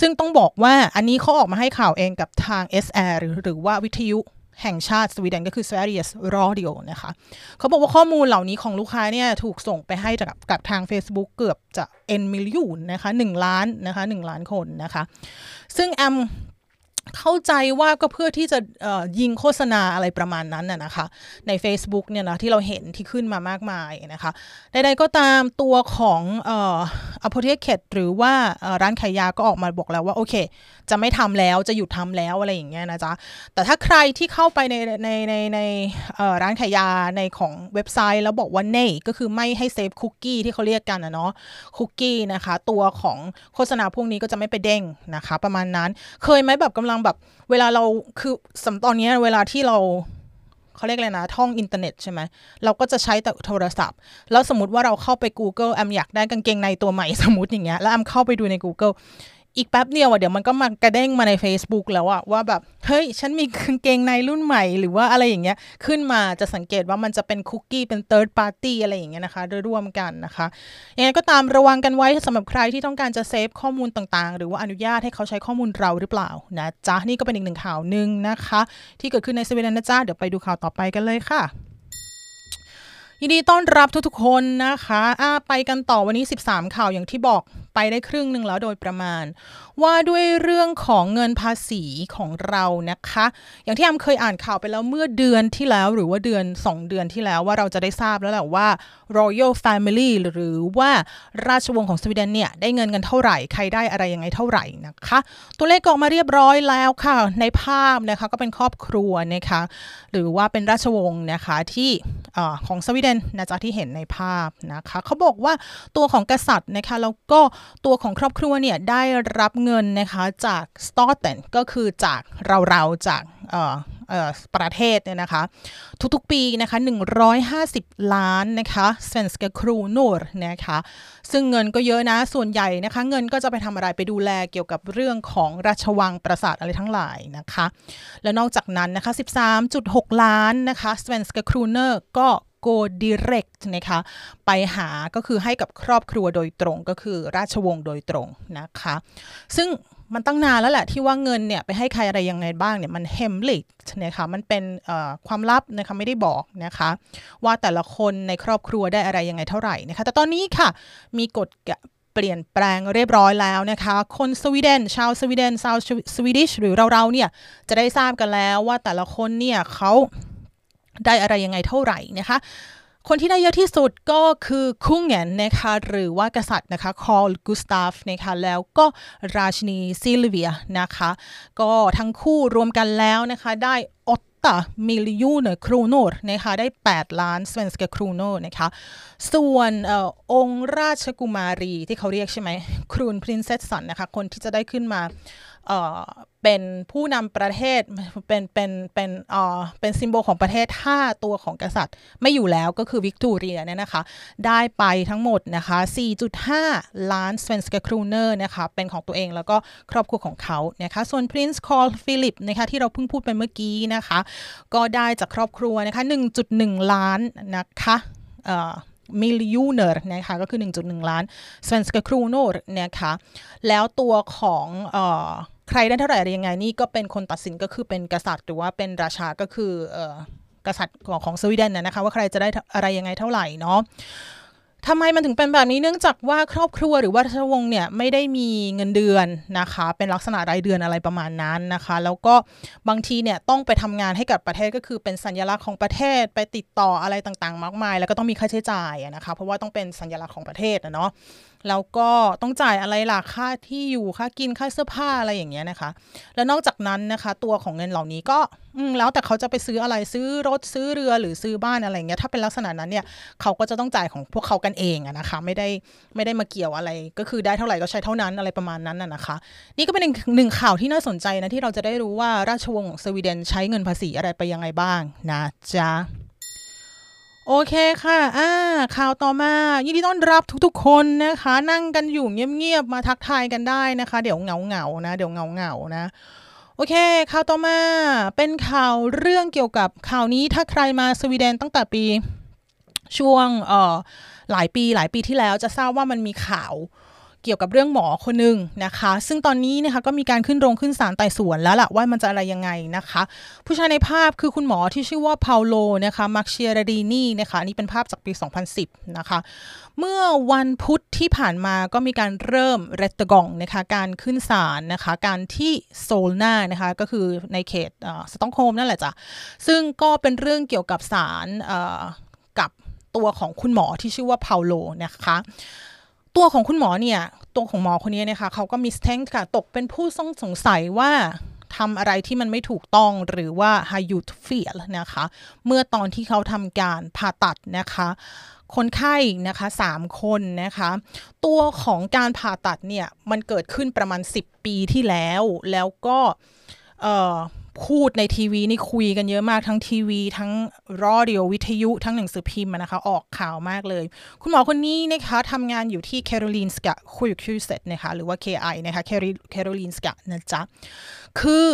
ซึ่งต้องบอกว่าอันนี้เขาออกมาให้ข่าวเองกับทาง SR หรือหรือว่าวิทยุ แห่งชาติสวีเดนก็คือ Sveriges Radio นะคะ เขาบอกว่าข้อมูลเหล่านี้ของลูกค้าเนี่ยถูกส่งไปให้กับกับทาง Facebook เกือบจะ N มิลลินนะคะ1ล้านนะคะ1ล้านคนนะคะ ซึ่งแอม เข้าใจว่าก็เพื่อที่จะยิงโฆษณาอะไรประมาณนั้นน่ะนะคะ ใน Facebook เนี่ยนะที่เราเห็นที่ขึ้นมามากมายนะคะใดๆก็ตามตัวของเอ่อ Apotheket หรือว่าร้านขายยาก็ออกมาบอกแล้วว่า โอเค จะไม่ทำแล้วจะหยุดทำแล้วอะไรอย่างเงี้ยนะจ๊ะ แต่ถ้าใครที่เข้าไปในในในในร้านขายยาในของเว็บไซต์แล้วบอกว่าเน่ก็คือไม่ให้เซฟคุกกี้ที่เขาเรียกกันนะเนาะคุกกี้นะคะ ตัวของโฆษณาพวกนี้ก็จะไม่ไปเด้งนะคะ ประมาณนั้นเคยไหมแบบกำลังแบบ เวลาเราคือสำตอนนี้เวลาที่เราเขาเรียกอะไรนะ ท่องอินเทอร์เน็ตใช่ไหมเราก็จะใช้แต่โทรศัพท์ แล้วสมมติว่าเราเข้าไป Google แอมอยากได้กางเกงในตัวใหม่สมมติอย่างเงี้ยแล้วแอมเข้าไปดูใน Google อีกแป๊บเดียวอะเดี๋ยวมันก็มากระเด้งมาใน Facebook แล้วอะว่าแบบ เฮ้ย ฉันมีกางเกงในรุ่นใหม่หรือว่าอะไรอย่างเงี้ย ขึ้นมาจะสังเกตว่ามันจะเป็นคุกกี้เป็น third party อะไรอย่างเงี้ยนะคะร่วมกันนะคะยังไงก็ตามระวังกันไว้สำหรับใครที่ต้องการจะเซฟข้อมูลต่างๆ หรือว่าอนุญาตให้เขาใช้ข้อมูลเราหรือเปล่านะจ๊ะนี่ก็เป็นอีกหนึ่งข่าวหนึ่งนะคะ ที่เกิดขึ้นในสวีเดนนะจ๊ะเดี๋ยวไปดูข่าวต่อไปกันเลยค่ะยินดีต้อนรับทุกๆคนนะคะอ่าไปกันต่อวันนี้ 13 ข่าวอย่างที่บอก ไปได้ครึ่งหนึ่งแล้วโดยประมาณ ว่าด้วยเรื่องของเงินภาษีของเรานะคะ อย่างที่แอมเคยอ่านข่าวไปแล้วเมื่อเดือนที่แล้วหรือว่าเดือน 2 เดือนที่แล้วว่าเราจะได้ทราบแล้วแหละว่า Royal Family หรือว่าราชวงศ์ของสวีเดนเนี่ยได้เงินกันเท่าไหร่ใครได้อะไรยังไงเท่าไหร่นะคะ ตัวเลขออกมาเรียบร้อยแล้วค่ะ ในภาพนะคะก็เป็นครอบครัวนะคะหรือว่าเป็นราชวงศ์นะคะที่อของสวีเดนนะจ๊ะที่เห็นในภาพนะคะเขาบอกว่าตัวของกษัตริย์นะคะแล้วก็ตัวของครอบครัวเนี่ยได้รับเงินนะคะจาก staten ก็คือจากเราๆจากประเทศเนี่ยนะคะ ทุกๆปีนะคะ 150 ล้านนะคะ svenska kronor นะคะซึ่งเงินก็เยอะนะส่วนใหญ่นะคะ เงินก็จะไปทำอะไรไปดูแลเกี่ยวกับเรื่องของราชวังปราสาทอะไรทั้งหลายนะคะ แล้วนอกจากนั้นนะคะ 13.6 ล้านนะคะ svenska kronor ก็ go direct นะคะไปหาก็คือให้กับครอบครัวโดยตรงก็คือราชวงศ์โดยตรงนะคะ ซึ่งมันตั้งนานแล้วแหละที่ว่าเงินเนี่ยไปให้ใครอะไรยังไงบ้างเนี่ยมันเฮมลิกนะคะมันเป็นความลับนะคะไม่ได้บอกนะคะว่าแต่ละคนในครอบครัวได้อะไรยังไงเท่าไหร่นะคะแต่ตอนนี้ค่ะมีกฎเปลี่ยนแปลงเรียบร้อยแล้วนะคะ คนสวีเดน ชาวสวีเดนชาวสวีดิชหรือเราๆเนี่ยจะได้ทราบกันแล้วว่าแต่ละคนเนี่ยเขา ได้อะไรยังไงเท่าไหร่นะคะคนที่ได้เยอะที่สุดก็คือคุงเงนนะคะหรือว่ากษัตริย์นะคะคอลกุสตาฟนะคะแล้วก็ราชินีซิลเวียนะคะก็ทั้งคู่รวมกันแล้วนะคะได้8 miljoner kronor นะคะได้ 8 ล้าน svenska kronor นะคะส่วนอองค์ราชกุมารีที่เขาเรียกใช่ไหม kronprinsessan นะคะคนที่จะได้ขึ้นมา เป็นผู้นำประเทศเป็นเป็นเป็นเอ่อเป็น symbol ของประเทศถ้าตัวของกษัตริย์ ไม่อยู่แล้วก็คือวิกตอเรียเนี่ยนะคะ ได้ไปทั้งหมดนะคะ 4.5 ล้าน svenska kronor นะคะเป็นของตัวเองแล้วก็ครอบครัวของเขานะคะส่วน prins Carl Philip นะคะที่เราเพิ่งพูดไปเมื่อกี้นะคะ ก็ได้จากครอบครัวนะคะ 1.1 ล้านนะคะ miljoner นะคะก็คือ 1.1 ล้าน svenska kronor นะคะแล้วตัวของ ใครได้เท่าไหร่อะไรยังไงนี่ก็เป็นคนตัดสินก็คือเป็นกษัตริย์ หรือว่าเป็นราชาก็คือเออกษัตริย์ของของสวีเดนนะคะว่าใครจะได้อะไรยังไงเท่าไหร่เนาะทำไมมันถึงเป็นแบบนี้เนื่องจากว่าครอบครัวหรือว่าราชวงศ์เนี่ยไม่ได้มีเงินเดือนนะคะ เป็นลักษณะรายเดือนอะไรประมาณนั้นนะคะ แล้วก็บางทีเนี่ยต้องไปทำงานให้กับประเทศก็คือเป็นสัญลักษณ์ของประเทศไปติดต่ออะไรต่างๆ มากมาย แล้วก็ต้องมีค่าใช้จ่ายนะคะ เพราะว่าต้องเป็นสัญลักษณ์ของประเทศนะเนาะ แล้วก็ต้องจ่ายอะไรล่ะค่าที่อยู่ค่ากินค่าเสื้อผ้าอะไรอย่างเงี้ยนะคะ แล้วนอกจากนั้นนะคะ ตัวของเงินเหล่านี้ก็แล้วแต่เขาจะไปซื้ออะไรซื้อรถซื้อเรือหรือซื้อบ้านอะไรเงี้ยถ้าเป็นลักษณะนั้นเนี่ยเขาก็จะต้องจ่ายของพวกเขากันเองอะนะคะ ไม่ได้ไม่ได้มาเกี่ยวอะไร ก็คือได้เท่าไหร่ก็ใช้เท่านั้นอะไรประมาณนั้นนะคะ นี่ก็เป็นหนึ่งข่าวที่น่าสนใจนะที่เราจะได้รู้ว่าราชวงศ์สวีเดนใช้เงินภาษีอะไรไปยังไงบ้างนะจ๊ะ โอเคค่ะ อ่า ข่าวต่อมา ยินดีต้อนรับทุกๆ คนนะคะ นั่งกันอยู่เงียบๆ มาทักทายกันได้นะคะ เดี๋ยวเงาเงานะ เดี๋ยวเงาเงานะ โอเค ข่าวต่อมา เป็นข่าวเรื่องเกี่ยวกับข่าวนี้ถ้าใครมาสวีเดนตั้งแต่ปีช่วง เอ่อ หลายปีหลายปีที่แล้วจะทราบว่ามันมีข่าว เกี่ยวกับเรื่องหมอคนหนึ่งนะคะ ซึ่งตอนนี้นะคะก็มีการขึ้นโรงขึ้นศาลไต่สวนแล้วล่ะว่ามันจะอะไรยังไงนะคะ ผู้ชายในภาพคือคุณหมอที่ชื่อว่าพาโลนะคะมาร์เชียรดีนี่นะคะนี่เป็นภาพจากปี 2010 นะคะ เมื่อวันพุธที่ผ่านมาก็มีการเริ่ม rättegång นะคะการขึ้นศาลนะคะการที่ Solna นะคะก็คือในเขตสตอกโฮล์มนั่นแหละจ้ะซึ่งก็เป็นเรื่องเกี่ยวกับศาลกับตัวของคุณหมอที่ชื่อว่า Paolo นะคะ ตัวของคุณหมอเนี่ย ตัวของหมอคนนี้นะคะเขาก็ misstänkt ค่ะ ตกเป็นผู้ต้องสงสัยว่าทำอะไรที่มันไม่ถูกต้องหรือว่า ha gjort fel นะคะ เมื่อตอนที่เขาทำการผ่าตัดนะคะ คนไข้นะคะสามคนนะคะ ตัวของการผ่าตัดเนี่ย มันเกิดขึ้นประมาณ 10 ปีที่แล้ว แล้วก็ พูดในทีวีนี่คุยกันเยอะมากทั้งทีวี ทั้งรอดิโอวิทยุทั้งหนังสือพิมพ์นะคะ ออกข่าวมากเลย คุณหมอคนนี้นะคะทำงานอยู่ที่ Karolinska sjukhuset นะคะหรือว่า KI นะคะ Karolinska นะจ๊ะ คือ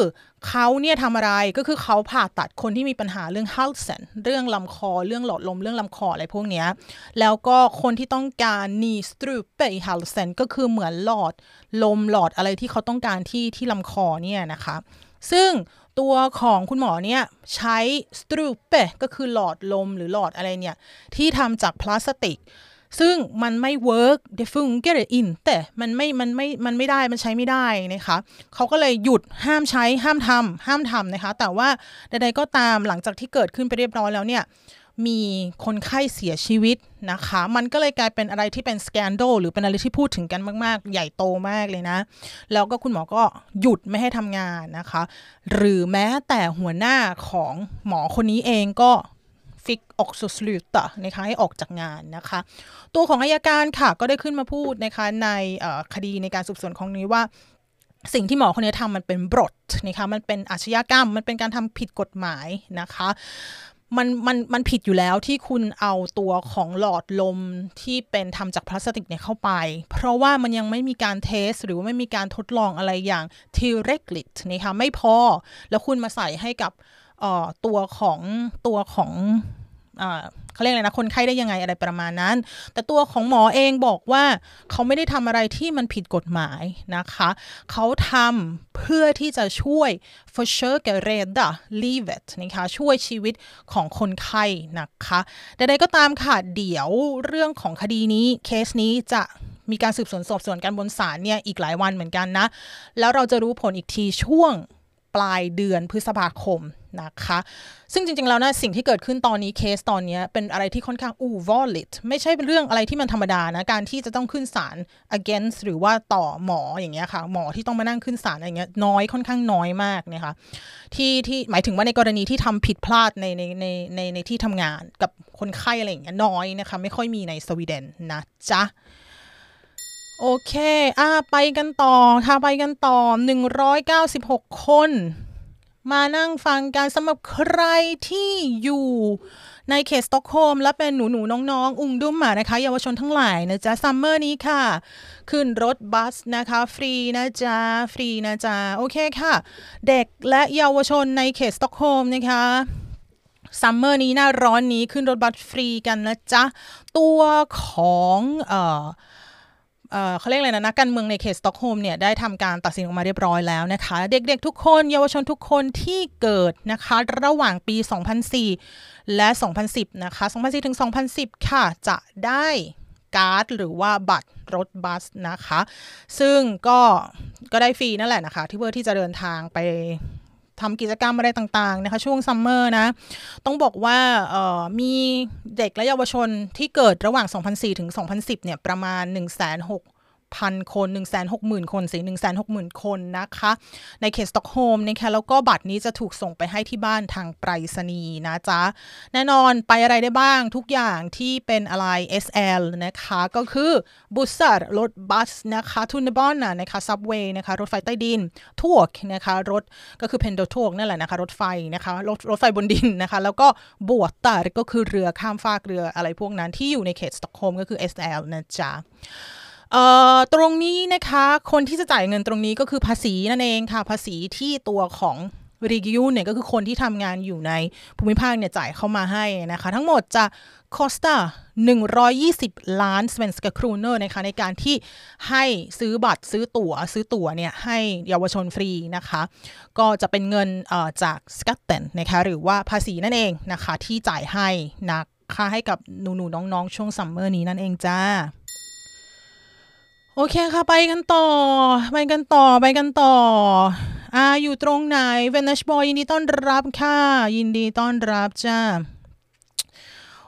เขาเนี่ยทำอะไรก็คือเขาผ่าตัดคนที่มีปัญหาเรื่อง halsen เรื่องลำคอ เรื่องหลอดลม เรื่องลำคออะไรพวกเนี้ย แล้วก็คนที่ต้องการ ny strupe halsen ก็คือเหมือนหลอดลมหลอดอะไรที่เขาต้องการที่ที่ลำคอเนี่ยนะคะ ซึ่ง ตัวของคุณหมอเนี่ยใช้ strupe ก็คือหลอดลมหรือหลอดอะไรเนี่ย ที่ทำจากพลาสติก ซึ่งมันไม่ work det fungerar inte มันไม่มันไม่มันไม่ได้มันใช้ไม่ได้นะคะเขาก็เลยหยุดห้ามใช้ห้ามทำห้ามทำนะคะ แต่ว่าใดๆก็ตามหลังจากที่เกิดขึ้นไปเรียบร้อยแล้วเนี่ย มีคนไข้เสียชีวิตนะคะ มันก็เลยกลายเป็นอะไรที่เป็นสแกนโดหรือเป็นอะไรที่พูดถึงกันมาก ๆ ใหญ่โตมากเลยนะ แล้วก็คุณหมอก็หยุดไม่ให้ทำงานนะคะ หรือแม้แต่หัวหน้าของหมอคนนี้เองก็ฟิกออกสุสลูตนะคะให้ออกจากงานนะคะ ตัวของอายการค่ะก็ได้ขึ้นมาพูดนะคะในคดีในการสืบสวนของนี้ว่าสิ่งที่หมอคนนี้ทำมันเป็นบทนะคะ มันเป็นอาชญากรรม มันเป็นการทำผิดกฎหมายนะคะ มันมันมันผิดอยู่แล้วที่คุณเอาตัวของหลอดลมที่เป็นทำจากพลาสติกเนี่ยเข้าไป เพราะว่ามันยังไม่มีการเทส หรือว่าไม่มีการทดลองอะไรอย่างทีเรกลิตนะคะไม่พอ แล้วคุณมาใส่ให้กับตัวของตัวของ เขาเรียกอะไรนะคนไข้ได้ยังไงอะไรประมาณนั้น แต่ตัวของหมอเองบอกว่าเขาไม่ได้ทำอะไรที่มันผิดกฎหมายนะคะ เขาทำเพื่อที่จะช่วย for sure g e r e d a livet นะคะช่วยชีวิตของคนไข้นะคะใดๆก็ตามค่ะเดี๋ยวเรื่องของคดีนี้เคสนี้จะมีการสืบสวนสอบสวนกันบนศาลเนี่ยอีกหลายวันเหมือนกันนะ แล้วเราจะรู้ผลอีกทีช่วง ปลายเดือนพฤษภาคมนะคะ ซึ่งจริงๆ แล้วนะสิ่งที่เกิดขึ้นตอนนี้เคสตอนนี้เป็นอะไรที่ค่อนข้างอู้วอลิตไม่ใช่เป็นเรื่องอะไรที่มันธรรมดานะ การที่จะต้องขึ้นศาล against หรือว่าต่อหมออย่างเงี้ยค่ะ หมอที่ต้องมานั่งขึ้นศาลอะไรเงี้ยน้อยค่อนข้างน้อยมากนะคะที่ที่หมายถึงว่าในกรณีที่ทำผิดพลาดในในในในในที่ทำงานกับคนไข้อะไรอย่างเงี้ยน้อยนะคะ ไม่ค่อยมีในสวีเดนนะจ๊ะ โอเค อ่า ไปกันต่อค่ะไปกันต่อ 196 คน มานั่งฟังการสำหรับใครที่อยู่ในเขตสตอกโฮล์มและเป็นหนูหนูน้องๆ ungdomar นะคะเยาวชนทั้งหลายนะจ๊ะซัมเมอร์นี้ค่ะ ขึ้นรถบัสนะคะ ฟรีนะจ๊ะ ฟรีนะจ๊ะ โอเคค่ะ เด็กและเยาวชนในเขตสตอกโฮล์มนะคะซัมเมอร์นี้หน้าร้อนนี้ขึ้นรถบัสฟรีกันนะจ๊ะ ตัวของเอ่อ เขาเรียกอะไรนะนักการเมืองในเขตสต็อกโฮล์มเนี่ยได้ทำการตัดสินออกมาเรียบร้อยแล้วนะคะ เด็กๆทุกคนเยาวชนทุกคนที่เกิดนะคะ ระหว่างปี 2004 และ 2010 นะคะ 2004 ถึง 2010 ค่ะ จะได้การ์ดหรือว่าบัตรรถบัสนะคะ ซึ่งก็ก็ได้ฟรีนั่นแหละนะคะ ที่เพื่อที่จะเดินทางไป ทำกิจกรรมอะไรต่างๆนะคะช่วงซัมเมอร์นะ ต้องบอกว่ามีเด็กและเยาวชนที่เกิดระหว่าง 2004 ถึง 2010 เนี่ยประมาณ 1 6 0 0 0 พันคน1 6 0 0 0 0 คนสิ1 6 0 0 0 0 คนนะคะ ในเขตสต็อกโฮล์มนะคะแล้วก็บัตรนี้จะถูกส่งไปให้ที่บ้านทางไปรษณีย์นะจ๊ะ แน่นอนไปอะไรได้บ้างทุกอย่างที่เป็นอะไร SL นะคะ ก็คือบุษร์รถบัสนะคะทุนบอนนะคะซับเวย์นะคะ รถไฟใต้ดินทวกนะคะรถก็คือเพนโดทวกนั่นแหละนะคะ รถไฟนะคะรถรถไฟบนดินนะคะ แล้วก็ båt ก็คือเรือข้ามฟากเรืออะไรพวกนั้นที่อยู่ในเขตสต็อกโฮล์มก็คือ SL นะจ๊ะ ตรงนี้นะคะ คนที่จะจ่ายเงินตรงนี้ก็คือภาษีนั่นเองค่ะ ภาษีที่ตัวของ region เนี่ยก็คือคนที่ทำงานอยู่ในภูมิภาคเนี่ยจ่ายเข้ามาให้นะคะ ทั้งหมดจะ kosta 120 ล้าน svenska kronor นะคะในการที่ให้ซื้อบัตรซื้อตั๋วซื้อตั๋วเนี่ยให้เยาวชนฟรีนะคะ ก็จะเป็นเงินจาก skatten นะคะหรือว่าภาษีนั่นเองนะคะที่จ่ายให้นะคะให้กับหนูๆน้องๆ ช่วงซัมเมอร์นี้นั่นเองจ้า โอเคค่ะ ไปกันต่อ ไปกันต่อไปกันต่ออ่าอยู่ตรงไหนเวนชบอยยินดีต้อนรับค่ะ ยินดีต้อนรับจ้า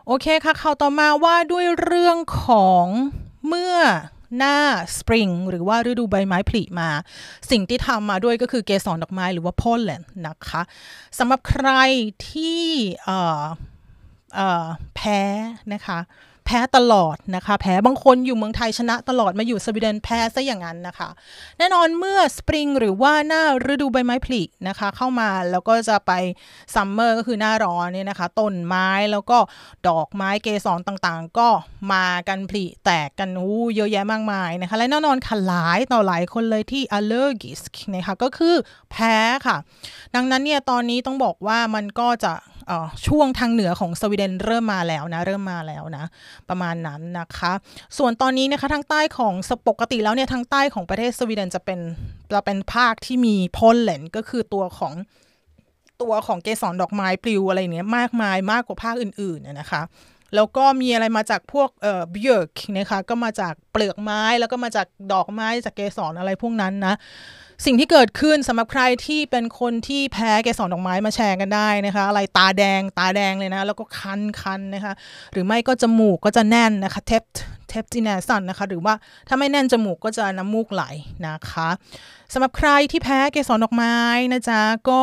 โอเคค่ะข่าวต่อมาว่าด้วยเรื่องของเมื่อหน้าสปริงหรือว่าฤดูใบไม้ผลิมา สิ่งที่ทำมาด้วยก็คือเกสรดอกไม้หรือว่าพอลเลนนะคะสำหรับใครที่แพ้นะคะ พ้ตลอดนะคะแพ้บางคนอยู่เมืองไทยชนะตลอดมาอยู่สวีเดนแพ้ซะอย่างนั้นนะคะ แน่นอนเมื่อสปริงหรือว่าหน้าฤดูใบไม้ผลินะคะ เข้ามาแล้วก็จะไปซัมเมอร์ก็คือหน้าร้อนเนี่ยนะคะต้นไม้แล้วก็ดอกไม้เกสรต่างๆ ก็มากันผลิแตกกันอู้เยอะแยะมากมายนะคะและแน่นอนค่ะหลายต่อหลายคนเลยที่ allergic นะคะก็คือแพ้ค่ะ ดังนั้นเนี่ยตอนนี้ต้องบอกว่ามันก็จะ ช่วงทางเหนือของสวีเดนเริ่มมาแล้วนะเริ่มมาแล้วนะประมาณนั้นนะคะ ส่วนตอนนี้นะคะทางใต้ของปกติแล้วเนี่ยทางใต้ของประเทศสวีเดนจะเป็นจะเป็นภาคที่มีพลเลนก็คือตัวของตัวของเกสรดอกไม้ปลิวอะไรเนี้ยมากมายมากกว่าภาคอื่นๆนะคะแล้วก็มีอะไรมาจากพวกเอ่อเบียร์กนะคะก็มาจากเปลือกไม้แล้วก็มาจากดอกไม้จากเกสรอะไรพวกนั้นนะ สิ่งที่เกิดขึ้นสำหรับใครที่เป็นคนที่แพ้เกสรดอกไม้มาแชร์กันได้นะคะ อะไรตาแดงตาแดงเลยนะ แล้วก็คันคันนะคะ หรือไม่ก็จมูกก็จะแน่นนะคะเทปเทปจีเนสันนะคะ หรือว่าถ้าไม่แน่นจมูกก็จะน้ำมูกไหลนะคะสำหรับใครที่แพ้เกสรดอกไม้นะจ๊ะ ก็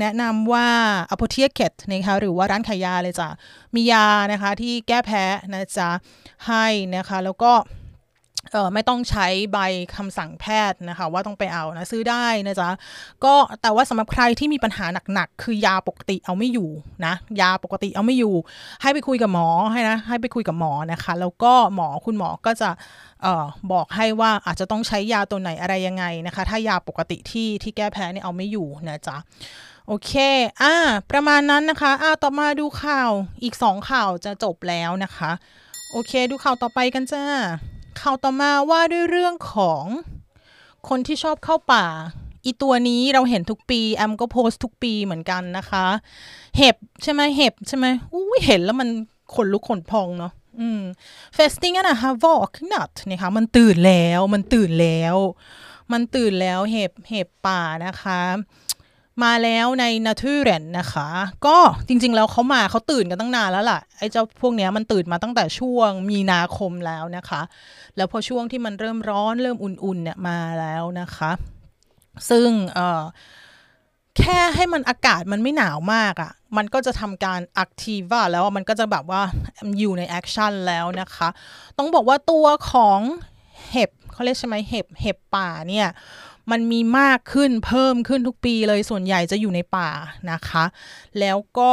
แนะนำว่าอโพเทียเกตนะคะหรือว่าร้านขายยาเลยจ้ะมียานะคะที่แก้แพ้นะจ๊ะให้นะคะแล้วก็ ออไม่ต้องใช้ใบคำสั่งแพทย์นะคะ ว่าต้องไปเอานะซื้อได้นะจ๊ะก็แต่ว่าสำหรับใครที่มีปัญหาหนักๆ คือยาปกติเอาไม่อยู่นะยาปกติเอาไม่อยู่ ให้ไปคุยกับหมอให้นะให้ไปคุยกับหมอนะคะ แล้วก็หมอคุณหมอก็จะเอ่อบอกให้ว่าอาจจะต้องใช้ยาตัวไหนอะไรยังไงนะคะ ถ้ายาปกติที่ที่แก้แพ้เนี่ยเอาไม่อยู่นะจ๊ะโอเค อ่า ประมาณนั้นนะคะ อ่า ต่อมาดูข่าว อีกสองข่าวจะจบแล้วนะคะ โอเค ดูข่าวต่อไปกันจ้า ข่าวต่อมาว่าด้วยเรื่องของคนที่ชอบเข้าป่า อีตัวนี้เราเห็นทุกปีแอมก็โพสทุกปีเหมือนกันนะคะ เห็บใช่ไหมเห็บใช่ไหมอุ้เห็นแล้วมันขนลุกขนพองเนาะอืมเฟสติ้งนะฮะวอกนัทนะคะมันตื่นแล้วมันตื่นแล้ว มันตื่นแล้วเห็บเห็บป่านะคะ มาแล้วในนาทูเรนนะคะ ก็จริง ๆ แล้วเขามาเขาตื่นกันตั้งนานแล้วล่ะ ไอ้เจ้าพวกนี้มันตื่นมาตั้งแต่ช่วงมีนาคมแล้วนะคะ แล้วพอช่วงที่มันเริ่มร้อนเริ่มอุ่นๆเนี่ยมาแล้วนะคะ ซึ่งเอ่อแค่ให้มันอากาศมันไม่หนาวมากอะ่ะ มันก็จะทำการอักทีว่าแล้วมันก็จะแบบว่าอยู่ใน action แล้วนะคะ ต้องบอกว่าตัวของเห็บเขาเรียกใช่ไหมเห็บเห็บป่าเนี่ย มันมีมากขึ้นเพิ่มขึ้นทุกปีเลยส่วนใหญ่จะอยู่ในป่านะคะ แล้วก็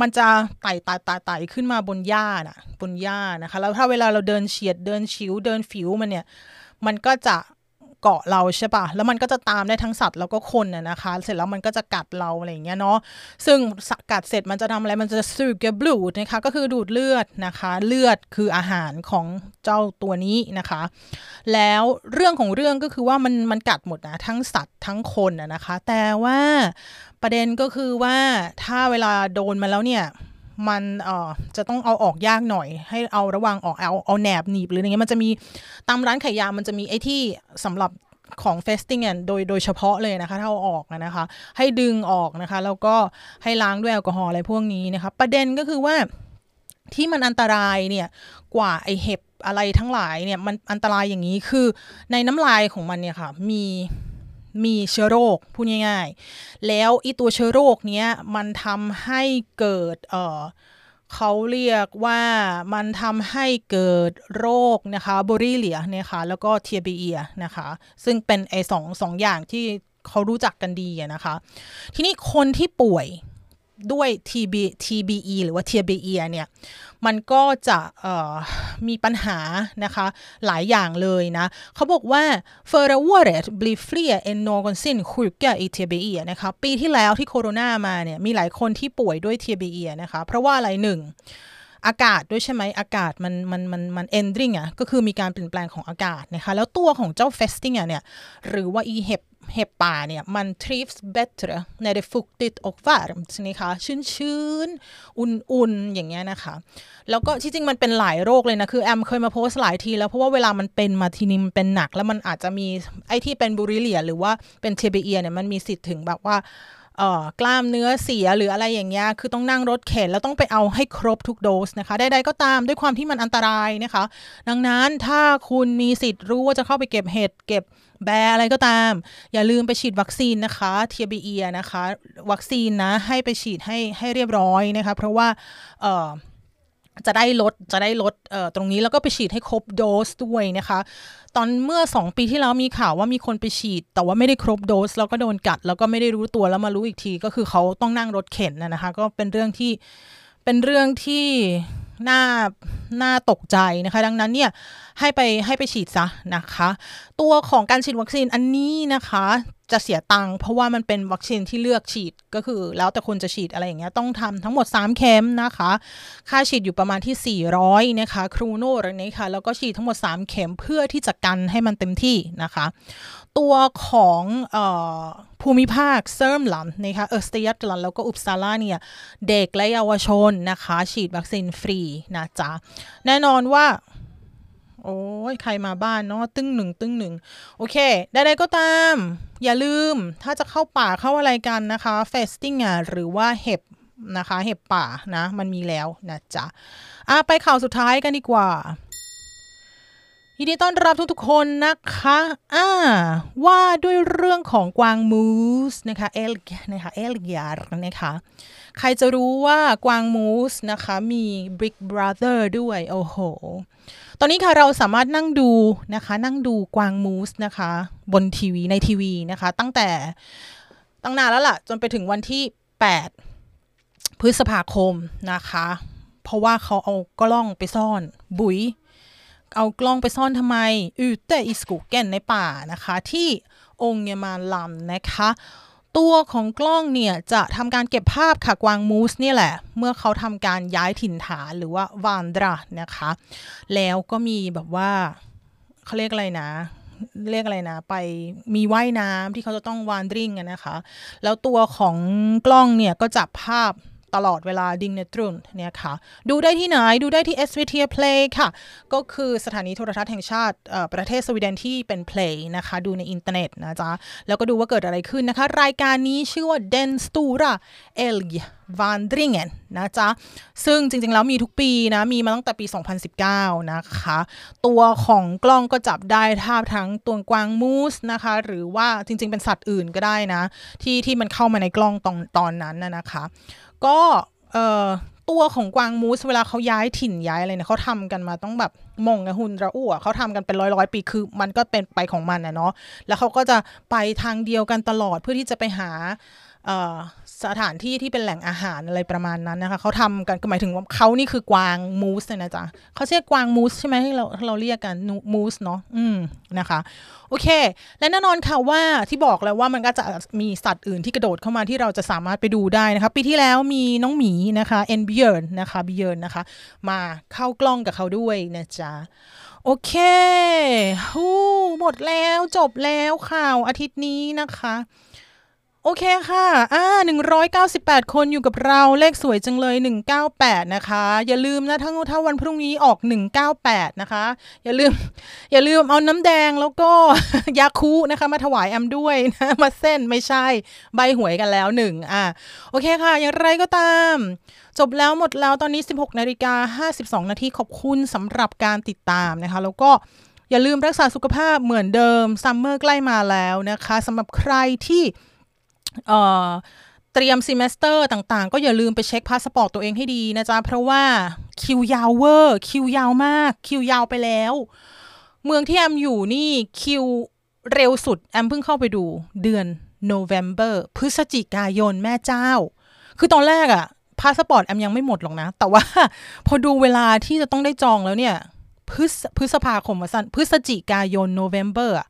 มันจะไต่ไต่ไต่ไต่ขึ้นมาบนหญ้านะบนหญ้านะคะ แล้วถ้าเวลาเราเดินเฉียดเดินชิวเดินฝิวมันเนี่ย มันก็จะ เกาะเราใช่ปะแล้วมันก็จะตามได้ทั้งสัตว์แล้วก็คนน่ะนะคะ เสร็จแล้วมันก็จะกัดเราอะไรอย่างเงี้ยเนาะ ซึ่งกัดเสร็จมันจะทำอะไร มันจะ suger blod นะคะ ก็คือดูดเลือดนะคะ เลือดคืออาหารของเจ้าตัวนี้นะคะ แล้วเรื่องของเรื่องก็คือว่ามันมันกัดหมดนะทั้งสัตว์ทั้งคนนะคะ แต่ว่าประเด็นก็คือว่าถ้าเวลาโดนมาแล้วเนี่ย มันเอ่อจะต้องเอาออกยากหน่อย ให้เอาระวังออกเอาเอาแหนบหนีบหรืออะไรเงี้ยมันจะมีตามร้านขายยามันจะมีไอ้ที่สำหรับของ fästingโดยโดยเฉพาะเลยนะคะถ้าเอาออกนะคะ ให้ดึงออกนะคะ แล้วก็ให้ล้างด้วยแอลกอฮอล์อะไรพวกนี้นะคะ ประเด็นก็คือว่าที่มันอันตรายเนี่ยกว่าไอเห็บอะไรทั้งหลายเนี่ยมันอันตรายอย่างนี้คือในน้ำลายของมันเนี่ยค่ะมี มีเชื้อโรคพูดง่ายๆ แล้วอีตัวเชื้อโรคเนี้ยมันทำให้เกิดเออเขาเรียกว่ามันทำให้เกิดโรคนะคะบริเลียนะคะแล้วก็เทียบีเอียนะคะซึ่งเป็นไอสองสองอย่างที่เขารู้จักกันดีนะคะ ทีนี้คนที่ป่วยด้วย TB TBE หรือว่า TBE เนี่ย มันก็จะมีปัญหานะคะหลายอย่างเลยนะเขาบอกว่า förra året blev fler än någonsin sjuka i TBE นะคะปีที่แล้วที่โคโรนามาเนี่ยมีหลายคนที่ป่วยด้วย TBE นะคะเพราะว่าอะไรหนึ่ง อากาศด้วยใช่ไหมอากาศมันมันมันมัน ending อะก็คือมีการเปลี่ยนแปลงของอากาศนะคะแล้วตัวของเจ้า festing อะเนี่ยหรือว่าอีเห็บเห็บป่าเนี่ยมัน trivs bättre när det är fuktigt och varmt นะคะชื้นๆอุ่นๆ อย่างเงี้ยนะคะ แล้วก็ที่จริงมันเป็นหลายโรคเลยนะ คือแอมเคยมาโพสต์หลายทีแล้วเพราะว่าเวลามันเป็นมาทีนึงเป็นหนัก แล้วมันอาจจะมีไอ้ที่เป็นบุริเลีย หรือว่าเป็นเทเบียเนี่ยมันมีสิทธิ์ถึงแบบว่า กล้ามเนื้อเสียหรืออะไรอย่างเงี้ยคือต้องนั่งรถเข็นแล้วต้องไปเอาให้ครบทุกโดสนะคะใดๆก็ตามด้วยความที่มันอันตรายนะคะ ดังนั้นถ้าคุณมีสิทธิ์รู้ว่าจะเข้าไปเก็บเห็ดเก็บแบอะไรก็ตาม อย่าลืมไปฉีดวัคซีนนะคะเทียบีเอนะคะ วัคซีนนะให้ไปฉีดให้ให้เรียบร้อยนะคะ เพราะว่า จะได้ลดจะได้ลดตรงนี้แล้วก็ไปฉีดให้ครบโดสด้วยนะคะ ตอนเมื่อ 2 ปีที่แล้วมีข่าวว่ามีคนไปฉีด แต่ว่าไม่ได้ครบโดสแล้วก็โดนกัด แล้วก็ไม่ได้รู้ตัวแล้วมารู้อีกที ก็คือเขาต้องนั่งรถเข็นนะคะ ก็เป็นเรื่องที่เป็นเรื่องที่น่า น่าตกใจนะคะ ดังนั้นเนี่ยให้ไปให้ไปฉีดซะนะคะ ตัวของการฉีดวัคซีนอันนี้นะคะจะเสียตังค์เพราะว่ามันเป็นวัคซีนที่เลือกฉีดก็คือ แล้วแต่คนจะฉีดอะไรอย่างเงี้ยต้องทำทั้งหมด 3 เข็มนะคะ ค่าฉีดอยู่ประมาณที่ 400 นะคะ ครูโน่อะไรนี้ค่ะแล้วก็ฉีดทั้งหมด 3 เข็มเพื่อที่จะกันให้มันเต็มที่นะคะ ตัวของออภูมิภาคเซิร์มหลันนะคะเออสเตียตลันแล้วก็อุปซาลาเนี่ยเด็กและเยาวชนนะคะ ฉีดวัคซีนฟรีนะจ๊ะ แน่นอนว่า โอ้ยใครมาบ้านเนาะตึ้งหนึ่งตึ้งหนึ่งโอเคใดๆก็ตาม อย่าลืมถ้าจะเข้าป่าเข้าอะไรกันนะคะเฟสติ้งอะหรือว่าเห็บนะคะ เห็บป่านะ มันมีแล้วนะจ๊ะอะไปข่าวสุดท้ายกันดีกว่า ยินดีต้อนรับทุกๆคนนะคะอ่าว่าด้วยเรื่องของกวางมูสนะคะเอลนะคะเอลกยาร์นะคะใครจะรู้ว่ากวางมูสนะคะมี Big Brother ด้วย โอ้โห ตอนนี้ค่ะเราสามารถนั่งดูนะคะ นั่งดูกวางมูสนะคะ บนทีวีในทีวีนะคะ ตั้งแต่ตั้งนานแล้วล่ะ จนไปถึงวันที่ 8 พฤษภาคมนะคะ เพราะว่าเขาเอากล้องไปซ่อนบุ๋ย เอากล้องไปซ่อนทำไมอือแต่อิสกูเกนในป่านะคะ ที่องค์เยมานลำนะคะตัวของกล้องเนี่ยจะทำการเก็บภาพค่ะกวางมูสเนี่ยแหละ เมื่อเขาทำการย้ายถิ่นฐานหรือว่าวานดรานะคะ แล้วก็มีแบบว่าเขาเรียกอะไรนะ เรียกอะไรนะ ไปมีว่ายน้ำที่เขาจะต้องวานดริงกันนะคะ แล้วตัวของกล้องเนี่ยก็จับภาพ ตลอดเวลาดิงเนตรุนเนี่ยค่ะ ดูได้ที่ไหนดูได้ที่ SVT Play ค่ะ ก็คือสถานีโทรทัศน์แห่งชาติประเทศสวีเดนที่เป็น Play นะคะ ดูในอินเทอร์เน็ตนะจ๊ะ แล้วก็ดูว่าเกิดอะไรขึ้นนะคะ รายการนี้ชื่อว่า Den Stora Elg Vandringen นะจ๊ะ ซึ่งจริงๆ แล้วมีทุกปีนะ มีมาตั้งแต่ปี 2019 นะคะ ตัวของกล้องก็จับได้ภาทั้งตัวกวางมูสนะคะ หรือว่าจริงๆ เป็นสัตว์อื่นก็ได้นะ ที่ที่มันเข้ามาในกล้องตอนตอนนั้นนะคะ ก็เอ่อตัวของกวางมูสเวลาเขาย้ายถิ่นย้ายอะไรเนี่ยเขาทำกันมาต้องแบบมงกับหุนระอุ่เขาทำกันเป็นร้อยร้อยปีคือ มันก็เป็นไปของมันนะเนาะแล้วเขาก็จะไปทางเดียวกันตลอดเพื่อที่จะไปหา สถานที่ที่เป็นแหล่งอาหารอะไรประมาณนั้นนะคะเขาทำกันหมายถึงว่าเขานี่คือกวางมูสนะจ๊ะเขาเรียกกวางมูสใช่ไหมที่เราเราเรียกกันมูสเนาะอืมนะคะโอเค และแน่นอนค่ะว่าที่บอกแล้วว่ามันก็จะมีสัตว์อื่นที่กระโดดเข้ามาที่เราจะสามารถไปดูได้นะคะ ปีที่แล้วมีน้องหมีนะคะเอ็นบิเยร์นนะคะบิเยร์นนะคะ มาเข้ากล้องกับเขาด้วยนะจ๊ะโอเคฮู้หมดแล้วจบแล้วข่าวอาทิตย์นี้นะคะ โอเคค่ะ อ่า 198 คนอยู่กับเราเลขสวยจังเลย 198 นะคะ อย่าลืมนะถ้าถ้าวันพรุ่งนี้ออก 198 นะคะ อย่าลืม อย่าลืมเอาน้ำแดงแล้วก็ยาคูลท์นะคะ มาถวายแอมด้วยนะ มาเส้นไม่ใช่ ใบหวยกันแล้วหนึ่งอ่า โอเคค่ะ อย่างไรก็ตาม จบแล้วหมดแล้วตอนนี้ 16 นาฬิกา 52 นาทีขอบคุณสำหรับการติดตามนะคะ แล้วก็อย่าลืมรักษาสุขภาพเหมือนเดิม ซัมเมอร์ใกล้มาแล้วนะคะสำหรับใครที่ เตรียม semester ต่างๆ ก็อย่าลืมไปเช็คพาสปอร์ตตัวเองให้ดีนะจ๊ะ เพราะว่าคิวยาวเว่อร์คิวยาวมาก คิวยาวไปแล้ว เมืองที่แอมอยู่นี่คิวเร็วสุด แอมเพิ่งเข้าไปดูเดือนโนเวม ber พฤศจิกายนแม่เจ้า คือตอนแรกอะพาสปอร์ตแอมยังไม่หมดหรอกนะ แต่ว่าพอดูเวลาที่จะต้องได้จองแล้วเนี่ย พฤษพฤษภาคมมาสั้นพฤศจิกายนโนเวม ber อะ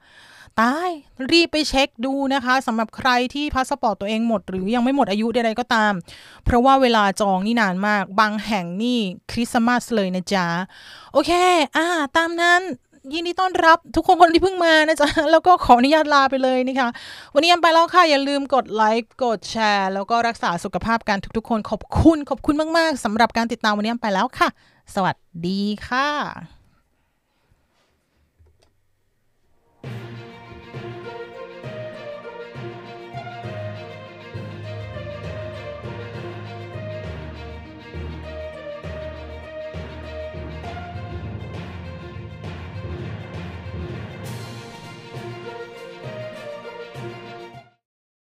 ตาย รีบไปเช็คดูนะคะสำหรับใครที่พาสปอร์ตตัวเองหมด หรือยังไม่หมดอายุใดๆก็ตาม เพราะว่าเวลาจองนี่นานมาก บางแห่งนี่คริสต์มาสเลยนะจ๊ะ โอเค อ่า ตามนั้นยินดีต้อนรับทุกคนคนที่เพิ่งมานะจ๊ะ แล้วก็ขออนุญาตลาไปเลยนะคะ วันนี้ยังไปแล้วค่ะ อย่าลืมกดไลค์กดแชร์ แล้วก็รักษาสุขภาพกันทุกๆ คนขอบคุณ ขอบคุณมากๆสำหรับการติดตามวันนี้ยังไปแล้วค่ะ สวัสดีค่ะ